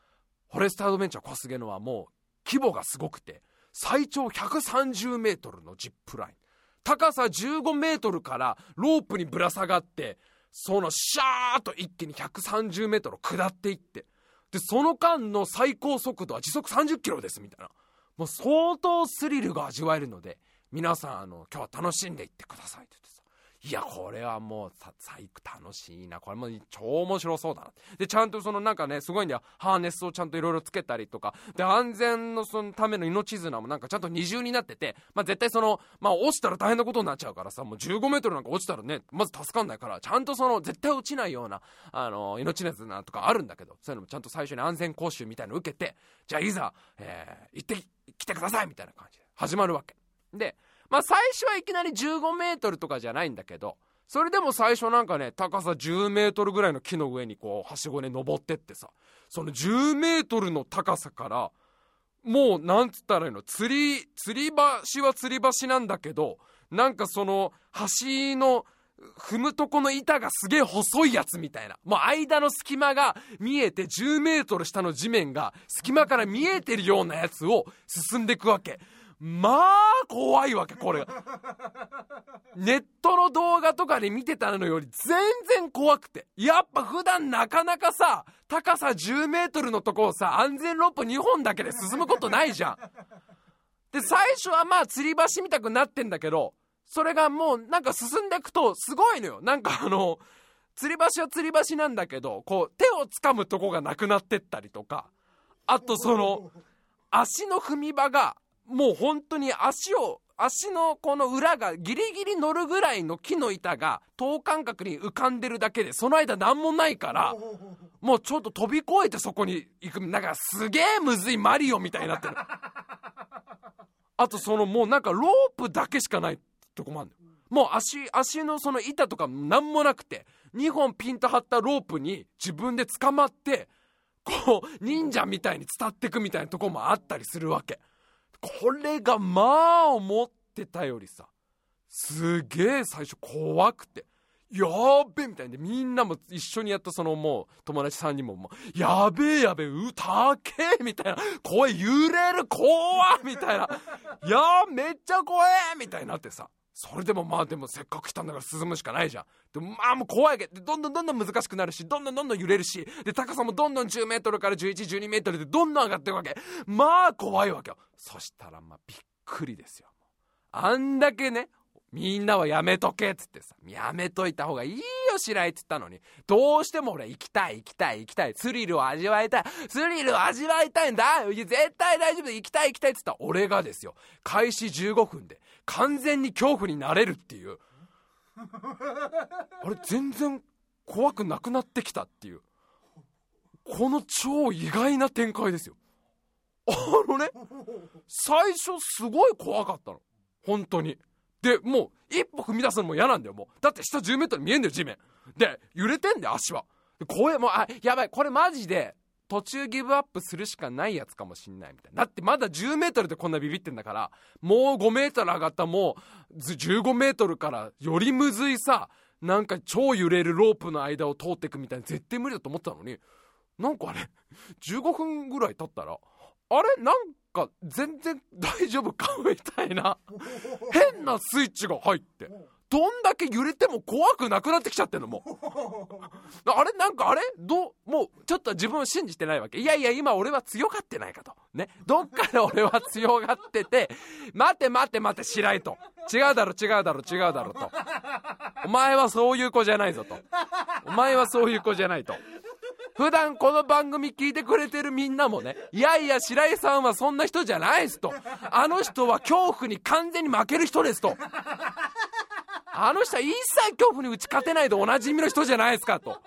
Speaker 1: フォレストアドベンチャー小菅のはもう規模がすごくて最長130メートルのジップライン。高さ15メートルからロープにぶら下がってそのシャーッと一気に130メートル下っていって、で、その間の最高速度は時速30キロですみたいな。もう相当スリルが味わえるので、皆さん、あの、今日は楽しんでいってくださいって言ってさ。いや、これはもう、さ、最高楽しいな。これも超面白そうだな。で、ちゃんとそのなんかね、すごいんだよ。ハーネスをちゃんといろいろつけたりとか。で、安全のそのための命綱もなんかちゃんと二重になってて、まあ絶対その、まあ落ちたら大変なことになっちゃうからさ、もう15メートルなんか落ちたらね、まず助かんないから、ちゃんとその、絶対落ちないような、あの、命綱とかあるんだけど、そういうのもちゃんと最初に安全講習みたいなの受けて、じゃあいざ、えー、行ってきてくださいみたいな感じで始まるわけ。で、まあ最初はいきなり15メートルとかじゃないんだけど、それでも最初なんかね高さ10メートルぐらいの木の上にこうはしごで登ってってさその10メートルの高さからもうなんつったらいいの釣り吊り橋は吊り橋なんだけどなんかその橋の踏むとこの板がすげえ細いやつみたいな。もう間の隙間が見えて10メートル下の地面が隙間から見えてるようなやつを進んでいくわけ。まあ、怖いわけ、これが。ネットの動画とかで見てたのより全然怖くて。やっぱ普段なかなかさ、高さ10メートルのとこをさ、安全ロープ2本だけで進むことないじゃん。で、最初はまあ吊り橋みたくなってんだけど、それがもうなんか進んでいくとすごいのよ。なんかあの、吊り橋は吊り橋なんだけど、こう手を掴むとこがなくなってったりとか、あとその、足の踏み場がもう本当に足を足のこの裏がギリギリ乗るぐらいの木の板が等間隔に浮かんでるだけでその間何もないからもうちょっと飛び越えてそこに行く。なんかすげえむずいマリオみたいになってる。あとそのもうなんかロープだけしかないとこもあるのもう足足のその板とか何もなくて2本ピンと張ったロープに自分で捕まってこう忍者みたいに伝ってくみたいなとこもあったりするわけ。これがまあ思ってたよりさすげえ最初怖くてやべえみたいでみんなも一緒にやったそのもう友達3人ももうやべえやべえうたけえみたいな。声揺れる怖みたいな。いやめっちゃ怖えみたいになってさ。それでもまあでもせっかく来たんだから進むしかないじゃん。でもまあもう怖いけど、どんどんどんどん難しくなるし、どんどんどんどん揺れるし、で高さもどんどん10メートルから11、12メートルでどんどん上がっていくわけ。まあ怖いわけよ。そしたらまあびっくりですよ。あんだけね、みんなはやめとけっつってさ、やめといた方がいいよ白井っつったのに、どうしても俺行きたい行きたい行きたい、スリルを味わいたい、スリルを味わいたいんだ絶対大丈夫行きたい行きたいっつった俺がですよ、開始15分で完全に恐怖になれるっていう。あれ、全然怖くなくなってきたっていう。この超意外な展開ですよ。あのね、最初すごい怖かったの。本当に。で、もう、一歩踏み出すのも嫌なんだよ、もう。だって下10メートル見えんだよ、地面。で、揺れてんだよ、足は。怖え、もう、あ、やばい、これマジで、途中ギブアップするしかないやつかもしんないみたいな。だってまだ10メートルでこんなビビってんだから、もう5メートル上がったもう15メートルからよりむずいさ、なんか超揺れるロープの間を通っていくみたいな絶対無理だと思ったのに、なんかあれ、15分ぐらい経ったら、あれなんか全然大丈夫かみたいな。変なスイッチが入ってどんだけ揺れても怖くなくなってきちゃってんのもう。あれなんかあれ？どもうちょっと自分を信じてないわけ。いやいや今俺は強がってないかと。ね。どっかで俺は強がってて 待て待て待て白井と。違うだろ違うだろ違うだろと。お前はそういう子じゃないぞと。お前はそういう子じゃないと。普段この番組聞いてくれてるみんなもね、いやいや白井さんはそんな人じゃないですと。あの人は恐怖に完全に負ける人ですと。あの人は一切恐怖に打ち勝てないでおなじみの人じゃないですかと。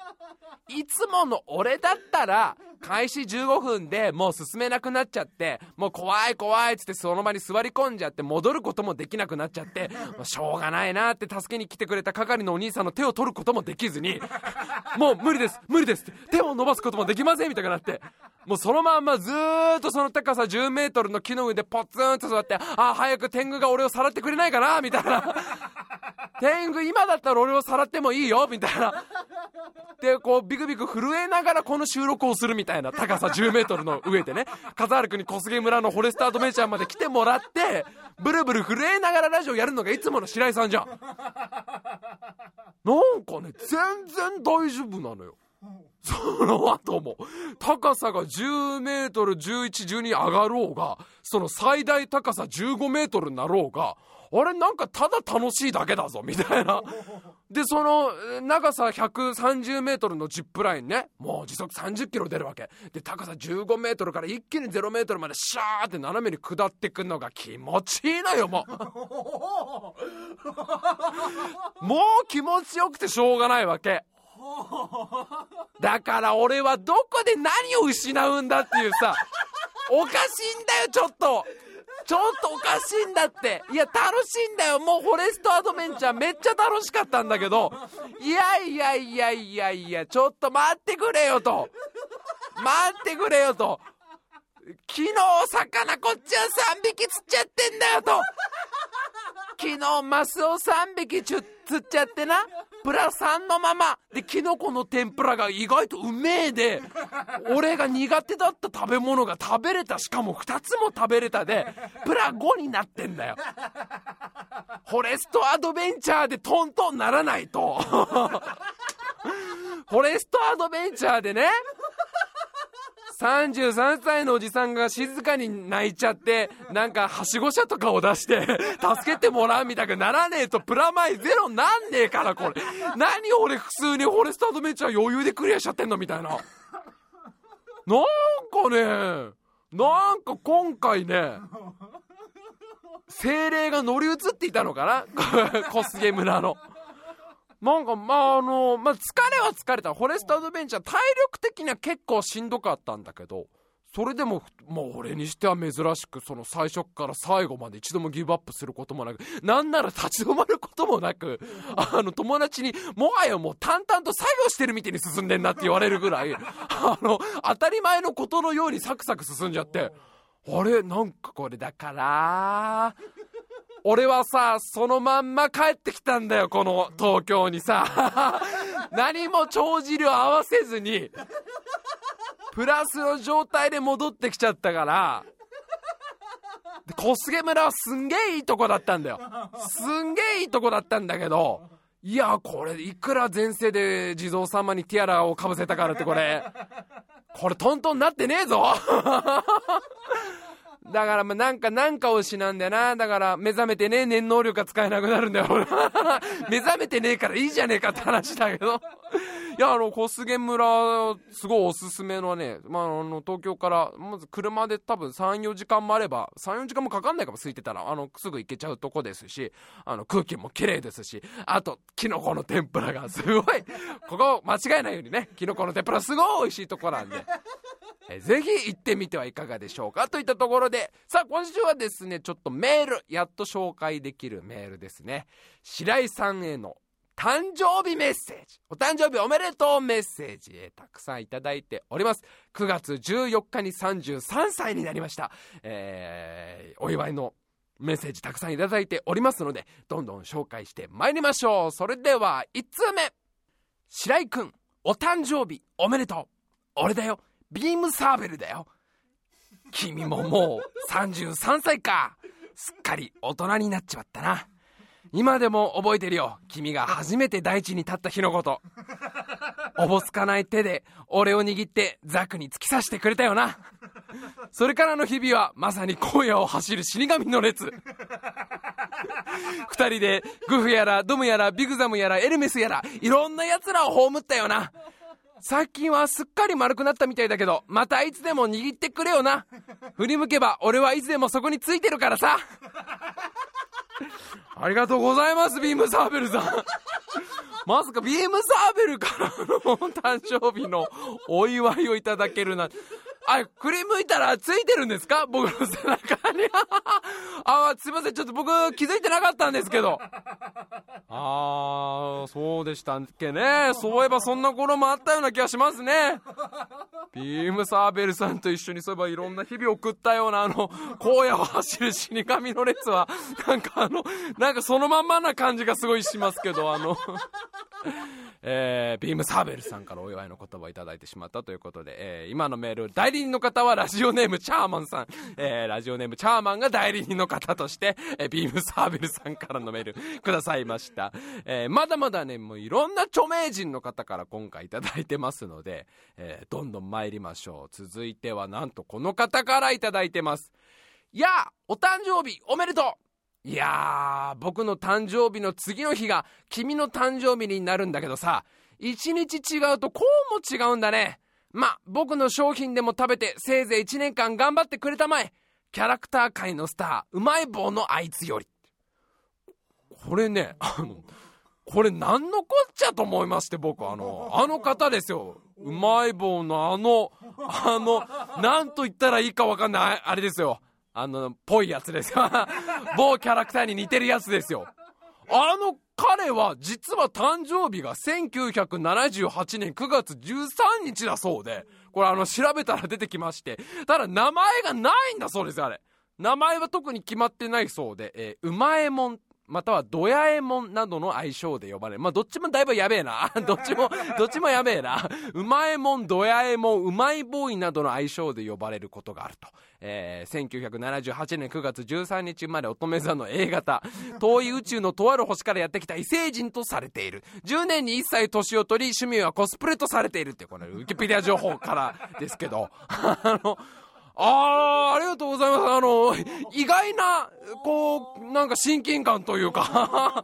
Speaker 1: いつもの俺だったら、開始15分でもう進めなくなっちゃって、もう怖い怖いっつってその場に座り込んじゃって戻ることもできなくなっちゃって、しょうがないなって助けに来てくれた係のお兄さんの手を取ることもできずに、もう無理です、無理ですって手を伸ばすこともできませんみたいになって、もうそのまんまずーっとその高さ10メートルの木の上でポツンと座って、あ、早く天狗が俺をさらってくれないかなみたいな。天狗今だったら俺をさらってもいいよみたいな。で、こうビクビク震えながらこの収録をするみたいな高さ10メートルの上でね、笠原くんに小菅村のフォレストアドベンチャーまで来てもらって、ブルブル震えながらラジオやるのがいつもの白井さんじゃん。なんかね、全然大丈夫なのよ。その後も、高さが10メートル、11、12上がろうが、その最大高さ15メートルになろうが、あれなんかただ楽しいだけだぞ、みたいな。で、その、長さ130メートルのジップラインね、もう時速30キロ出るわけ。で、高さ15メートルから一気に0メートルまでシャーって斜めに下ってくのが気持ちいいのよ、もう。もう気持ちよくてしょうがないわけ。だから俺はどこで何を失うんだっていうさ、おかしいんだよ、ちょっと。ちょっとおかしいんだって。いや楽しいんだよ。もうフォレストアドベンチャーめっちゃ楽しかったんだけど。いやいやいやいやいやちょっと待ってくれよと。待ってくれよと。昨日魚こっちは3匹釣っちゃってんだよと。昨日マスを3匹釣っちゃってな。プラ3のまま。でキノコの天ぷらが意外とうめえで俺が苦手だった食べ物が食べれた。しかも2つも食べれたでプラ5になってんだよ。フォレストアドベンチャーでトントンならないと。フォレストアドベンチャーでね33歳のおじさんが静かに泣いちゃってなんかはしご車とかを出して 助けてもらうみたいにならねえとプラマイゼロなんねえからこれ。何俺普通にフォレストアドベンチャー余裕でクリアしちゃってんのみたいな。なんかねなんか今回ね 精霊が乗り移っていたのかな？小菅村の。なんか、まあ、あの、まあ、疲れは疲れた。フォレストアドベンチャー、体力的には結構しんどかったんだけど、それでも、もう俺にしては珍しく、その最初から最後まで一度もギブアップすることもなく、なんなら立ち止まることもなく、あの、友達に、もはやもう淡々と作業してるみたいに進んでんなって言われるぐらい、あの、当たり前のことのようにサクサク進んじゃって、あれ？なんかこれだから、俺はさ、そのまんま帰ってきたんだよ、この東京にさ。何も帳尻を合わせずに、プラスの状態で戻ってきちゃったから、で小菅村はすんげえいいとこだったんだよ。すんげえいいとこだったんだけど、いや、これ、いくら前世で地蔵様にティアラをかぶせたからってこれ、これトントンなってねえぞだから、ま、なんか、なんかを失うんだよな。だから、目覚めてね、念能力が使えなくなるんだよ。目覚めてねえからいいじゃねえかって話だけど。いや、あの、小菅村、すごいおすすめのね、まあ、あの、東京から、まず車で多分3、4時間もあれば、3、4時間もかかんないかも、空いてたら、あの、すぐ行けちゃうとこですし、あの、空気も綺麗ですし、あと、キノコの天ぷらがすごい、ここ、間違えないようにね、キノコの天ぷらすごい美味しいとこなんで。えぜひ行ってみてはいかがでしょうか？といったところで、さあ今週はですね、ちょっとメール、やっと紹介できるメールですね。白井さんへの誕生日メッセージ。お誕生日おめでとうメッセージ、たくさんいただいております。9月14日に33歳になりました。えー、お祝いのメッセージたくさんいただいておりますので、どんどん紹介して参りましょう。それでは、1通目。白井くん、お誕生日おめでとう。俺だよ。ビームサーベルだよ。君ももう33歳か。すっかり大人になっちまったな。今でも覚えてるよ。君が初めて大地に立った日のこと。おぼつかない手で俺を握ってザクに突き刺してくれたよな。それからの日々はまさに荒野を走る死神の列。二人でグフやらドムやらビグザムやらエルメスやらいろんな奴らを葬ったよな。最近はすっかり丸くなったみたいだけど、またいつでも握ってくれよな。振り向けば俺はいつでもそこについてるからさ。ありがとうございます、ビームサーベルさん。まさかビームサーベルからの誕生日のお祝いをいただけるなんて。あ、振り向いたらついてるんですか？僕の背中に。あ、すいません。ちょっと僕気づいてなかったんですけど。ああ、そうでしたっけね。そういえばそんな頃もあったような気がしますね。ビームサーベルさんと一緒にそういえばいろんな日々を送ったようなあの、荒野を走る死神の列は、なんかあの、なんかそのまんまな感じがすごいしますけど、あの。えー、ビームサーベルさんからお祝いの言葉をいただいてしまったということで、えー、今のメール、代理人の方はラジオネームチャーマンさん、えー、ラジオネームチャーマンが代理人の方として、えー、ビームサーベルさんからのメールくださいました。えー、まだまだね、もういろんな著名人の方から今回いただいてますので、えー、どんどん参りましょう。続いてはなんとこの方からいただいてます。いやお誕生日おめでとういやー、僕の誕生日の次の日が君の誕生日になるんだけどさ、一日違うとこうも違うんだね。ま、僕の商品でも食べてせいぜい1年間頑張ってくれたまえ。キャラクター界のスター、うまい棒のあいつより。これね、あの、これ何のこっちゃと思いまして僕あの、あの方ですよ。うまい棒のあの、あの、なんと言ったらいいかわかんない、あれですよ。あのぽいやつですよ 某キャラクターに似てるやつですよあの彼は実は誕生日が1978年9月13日だそうで、これあの調べたら出てきまして、ただ名前がないんだそうですあれ。名前は特に決まってないそうで、えー、うまえもんまたはドヤエモンなどの愛称で呼ばれる。まあ、どっちもだいぶやべえな。どっちも、どっちもやべえな。うまえもん、ドヤエモン、うまいボーイなどの愛称で呼ばれることがあると。えー、1978年9月13日生まれ乙女座の A 型。遠い宇宙のとある星からやってきた異星人とされている。10年に1歳年を取り、趣味はコスプレとされているって、これ、ウィキペディア情報からですけど。あの、ああ、ありがとうございます。あの、意外な、こう、なんか親近感というか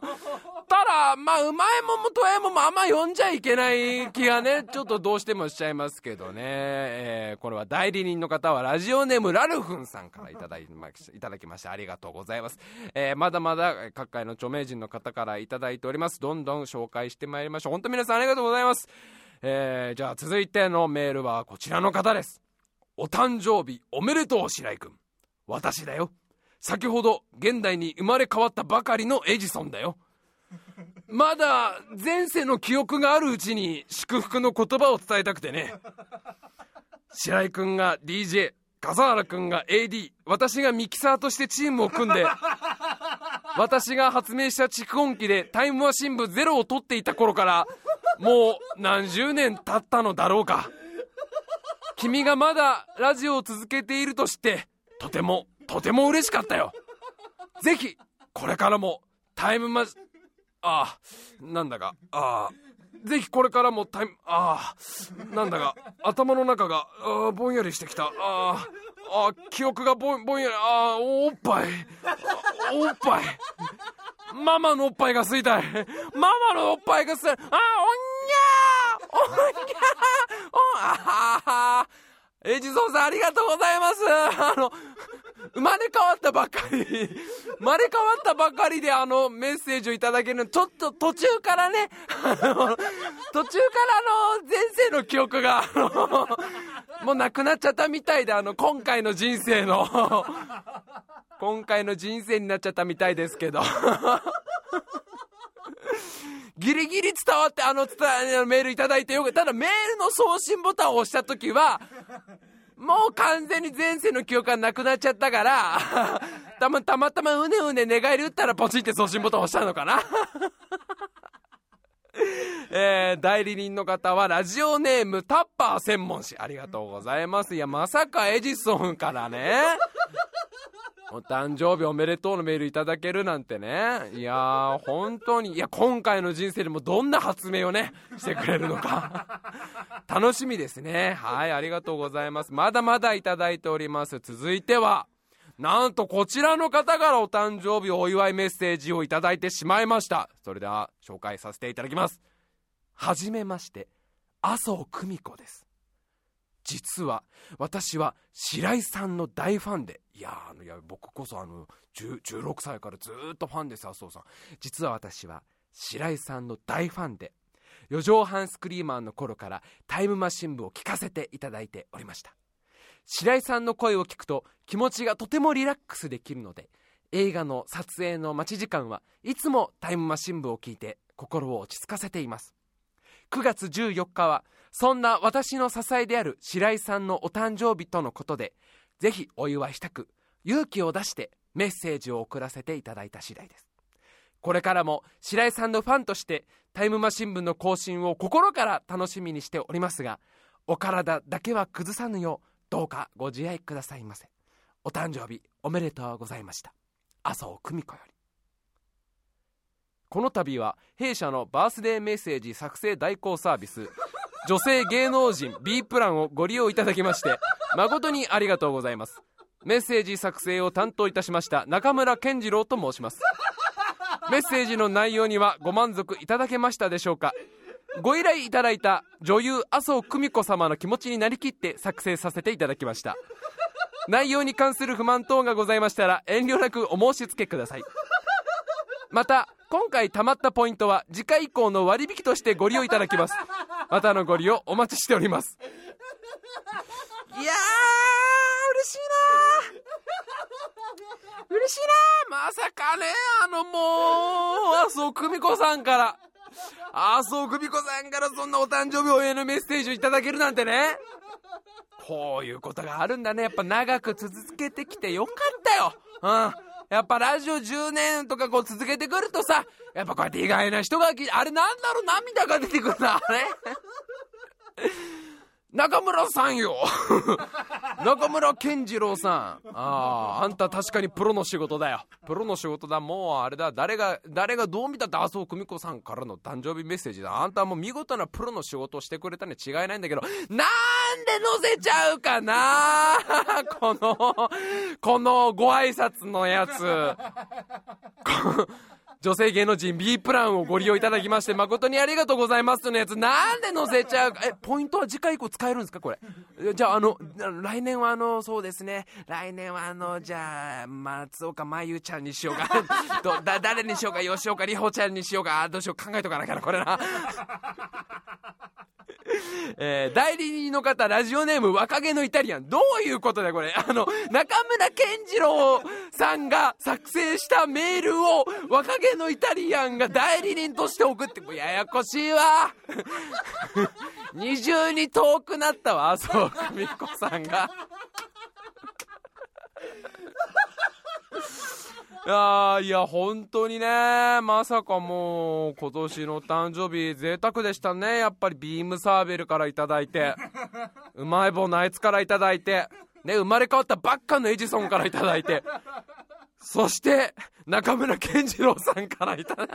Speaker 1: ただ、まあ、うまいもんもとえもんもあんま読んじゃいけない気がね、ちょっとどうしてもしちゃいますけどね。えー、これは代理人の方はラジオネームラルフンさんからいただいいただきましてありがとうございます。えー、まだまだ各界の著名人の方からいただいております。どんどん紹介してまいりましょう。本当皆さんありがとうございます。えー、じゃあ続いてのメールはこちらの方です。お誕生日おめでとう白井君私だよ。先ほど現代に生まれ変わったばかりのエジソンだよ。まだ前世の記憶があるうちに祝福の言葉を伝えたくてね。白井君が DJ 笠原君が AD 私がミキサーとしてチームを組んで私が発明した蓄音機でタイムマシン部ゼロを取っていた頃からもう何十年経ったのだろうか。君がまだラジオを続けているとしてとてもとても嬉しかったよ。ぜひこれからもタイムマジああなんだかああぜひこれからもタイムああなんだか頭の中があぼんやりしてきた。あああ記憶がぼんぼんやりああおっぱい。おっぱい。ママのおっぱいが吸いたい。ママのおっぱいが吸いたいああおんにゃーおんにゃーおあははエジソンさんありがとうございます。あの生まれ変わったばっかり。生まれ変わったば っかりであのメッセージをいただけるのちょっと途中からね。あの途中からあの前世の記憶があのもうなくなっちゃったみたいであの今回の人生の。今回の人生になっちゃったみたいですけど。ギリギリ伝わってあの伝メールいただいてよくただメールの送信ボタンを押した時はもう完全に前世の記憶がなくなっちゃったから たまたまたまうねうね寝返り打ったらポチって送信ボタン押したのかな。えー、代理人の方はラジオネームタッパー専門誌。ありがとうございます。いやまさかエジソンからねお誕生日おめでとうのメールいただけるなんてね。いやー本当に。いや今回の人生でもどんな発明をねしてくれるのか。楽しみですね。はいありがとうございます。まだまだいただいております。続いてはなんとこちらの方からお誕生日お祝いメッセージをいただいてしまいました。それでは紹介させていただきます。はじめまして麻生久美子です。実は私は白井さんの大ファンでいやいや僕こそあの16歳からずっとファンです麻生さん。実は私は白井さんの大ファンで四畳半スクリーマーの頃からタイムマシン部を聞かせていただいておりました。白井さんの声を聞くと気持ちがとてもリラックスできるので映画の撮影の待ち時間はいつもタイムマシン部を聞いて心を落ち着かせています。9月14日はそんな私の支えである白井さんのお誕生日とのことでぜひお祝いしたく勇気を出してメッセージを送らせていただいた次第です。これからも白井さんのファンとしてタイムマシン部の更新を心から楽しみにしておりますがお体だけは崩さぬようどうかご自愛くださいませ。お誕生日おめでとうございました。麻生久美子より。この度は弊社のバースデーメッセージ作成代行サービス女性芸能人 B プランをご利用いただきまして誠にありがとうございます。メッセージ作成を担当いたしました中村健次郎と申します。メッセージの内容にはご満足いただけましたでしょうか。ご依頼いただいた女優麻生久美子様の気持ちになりきって作成させていただきました。内容に関する不満等がございましたら遠慮なくお申し付けください。また今回貯まったポイントは次回以降の割引としてご利用いただきます。またのご利用お待ちしておりますいやー嬉しいな嬉しいなまさかね、あのもう、麻生久美子さんから、麻生久美子さんからそんなお誕生日応援のメッセージをいただけるなんてね。こういうことがあるんだね。やっぱ長く続けてきてよかったよ。うん。やっぱラジオ10年とかこう続けてくるとさ、やっぱこうやって意外な人があれなんだろう涙が出てくるな、あれ？中村さんよ。中村健次郎さん。あああんた確かにプロの仕事だよ。プロの仕事だ。もうあれだ。誰が誰がどう見たって麻生久美子さんからの誕生日メッセージだ。あんたはもう見事なプロの仕事をしてくれたに違いないんだけど。なんで載せちゃうかな？このこのご挨拶のやつ。女性芸能人 B プランをご利用いただきまして誠にありがとうございますのやつ。なんで載せちゃうえポイントは次回以降使えるんですか？これ。じゃああの来年はあのそうですね。来年はあのじゃあ松岡真優ちゃんにしようか。どだ誰にしようか？吉岡里帆ちゃんにしようか？どうしよう考えとかなきゃなこれな。えー、代理人の方、ラジオネーム若気のイタリアン。どういうことだよ、これ？あの、中村健次郎さんが作成したメールを若気のイタリアンが代理人として送って、もややこしいわ。二重に遠くなったわ、麻生久美子さんが。いやいや、本当にね、まさかもう、今年の誕生日、贅沢でしたね。やっぱりビームサーベルからいいて、うまい棒ナイツからいいて、ね、生まれ変わったばっかのエジソンからいいて、そして、中村健次郎さんからいた、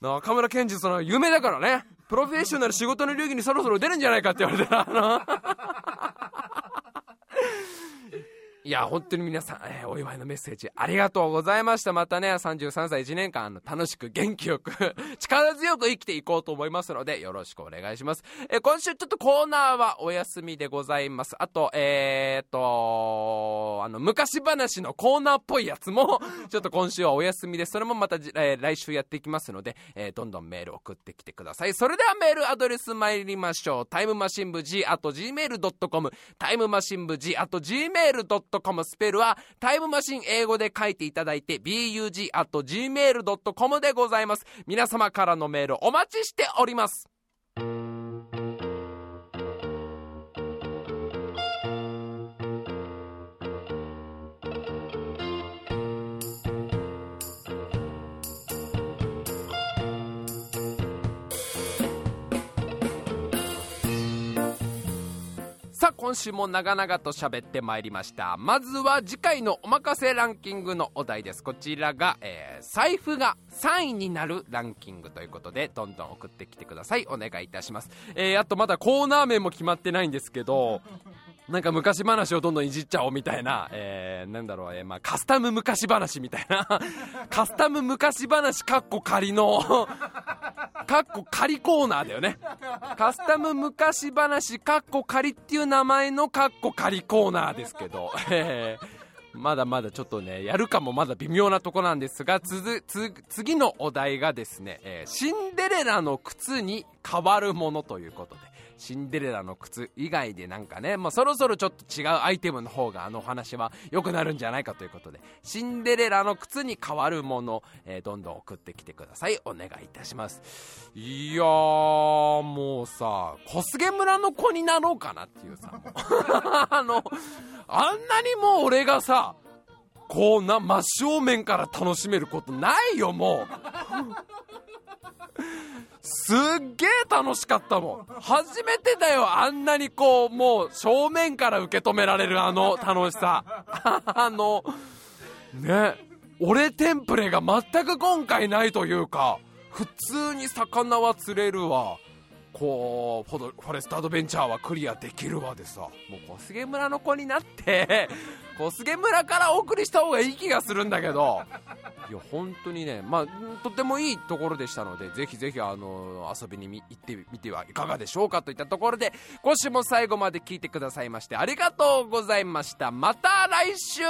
Speaker 1: 中村健次郎さんは夢だからね、プロフェッショナル仕事の流儀にそろそろ出るんじゃないかって言われて、あのいや、本当に皆さん、えー、お祝いのメッセージありがとうございました。またね、33歳1年間、あの、楽しく元気よく 力強く生きていこうと思いますので、よろしくお願いします。えー、今週ちょっとコーナーはお休みでございます。あと、えー、っと、あの、昔話のコーナーっぽいやつも、ちょっと今週はお休みで。それもまた、えー、来週やっていきますので、えー、どんどんメール送ってきてください。それではメールアドレス参りましょう。タイムマシン部 G、あと gmail.com、タイムマシン部 G、あと gmail.com、.com スペルはタイムマシン英語で書いていただいて bug.gmail.com でございます。皆様からのメールお待ちしております。あ今週も長々と喋ってまいりました。まずは次回のおまかせランキングのお題です。こちらが、えー、財布が3位になるランキングということでどんどん送ってきてください。お願いいたします。えー、あとまだコーナー名も決まってないんですけど なんか昔話をどんどんいじっちゃおうみたいな、えー、なんだろう、えー、まあ、カスタム昔話みたいな、カスタム昔話かっこ仮の、かっこ仮コーナーだよね。カスタム昔話かっこ仮っていう名前のかっこ仮コーナーですけど、まだまだちょっとね、やるかもまだ微妙なとこなんですが、つつ次のお題がですね、えー、シンデレラの靴に変わるものということで、シンデレラの靴以外でなんかね、まあ、そろそろちょっと違うアイテムの方があのお話は良くなるんじゃないかということで、シンデレラの靴に変わるもの、えー、どんどん送ってきてください。お願いいたします。いやー、もうさ、小菅村の子になろうかなっていうさ、あの、あんなにもう俺がさ、こうな、真正面から楽しめることないよ、もう。すっげえ楽しかったもん。初めてだよ、あんなにこう、もう正面から受け止められるあの楽しさ。あの、ね、俺テンプレが全く今回ないというか、普通に魚は釣れるわ。こうフォレストアドベンチャーはクリアできるわでさもう小菅村の子になって小菅村からお送りした方がいい気がするんだけど。いや本当にねまあとてもいいところでしたのでぜひぜひあの遊びに行ってみてはいかがでしょうかといったところで今週も最後まで聞いてくださいましてありがとうございました。また来週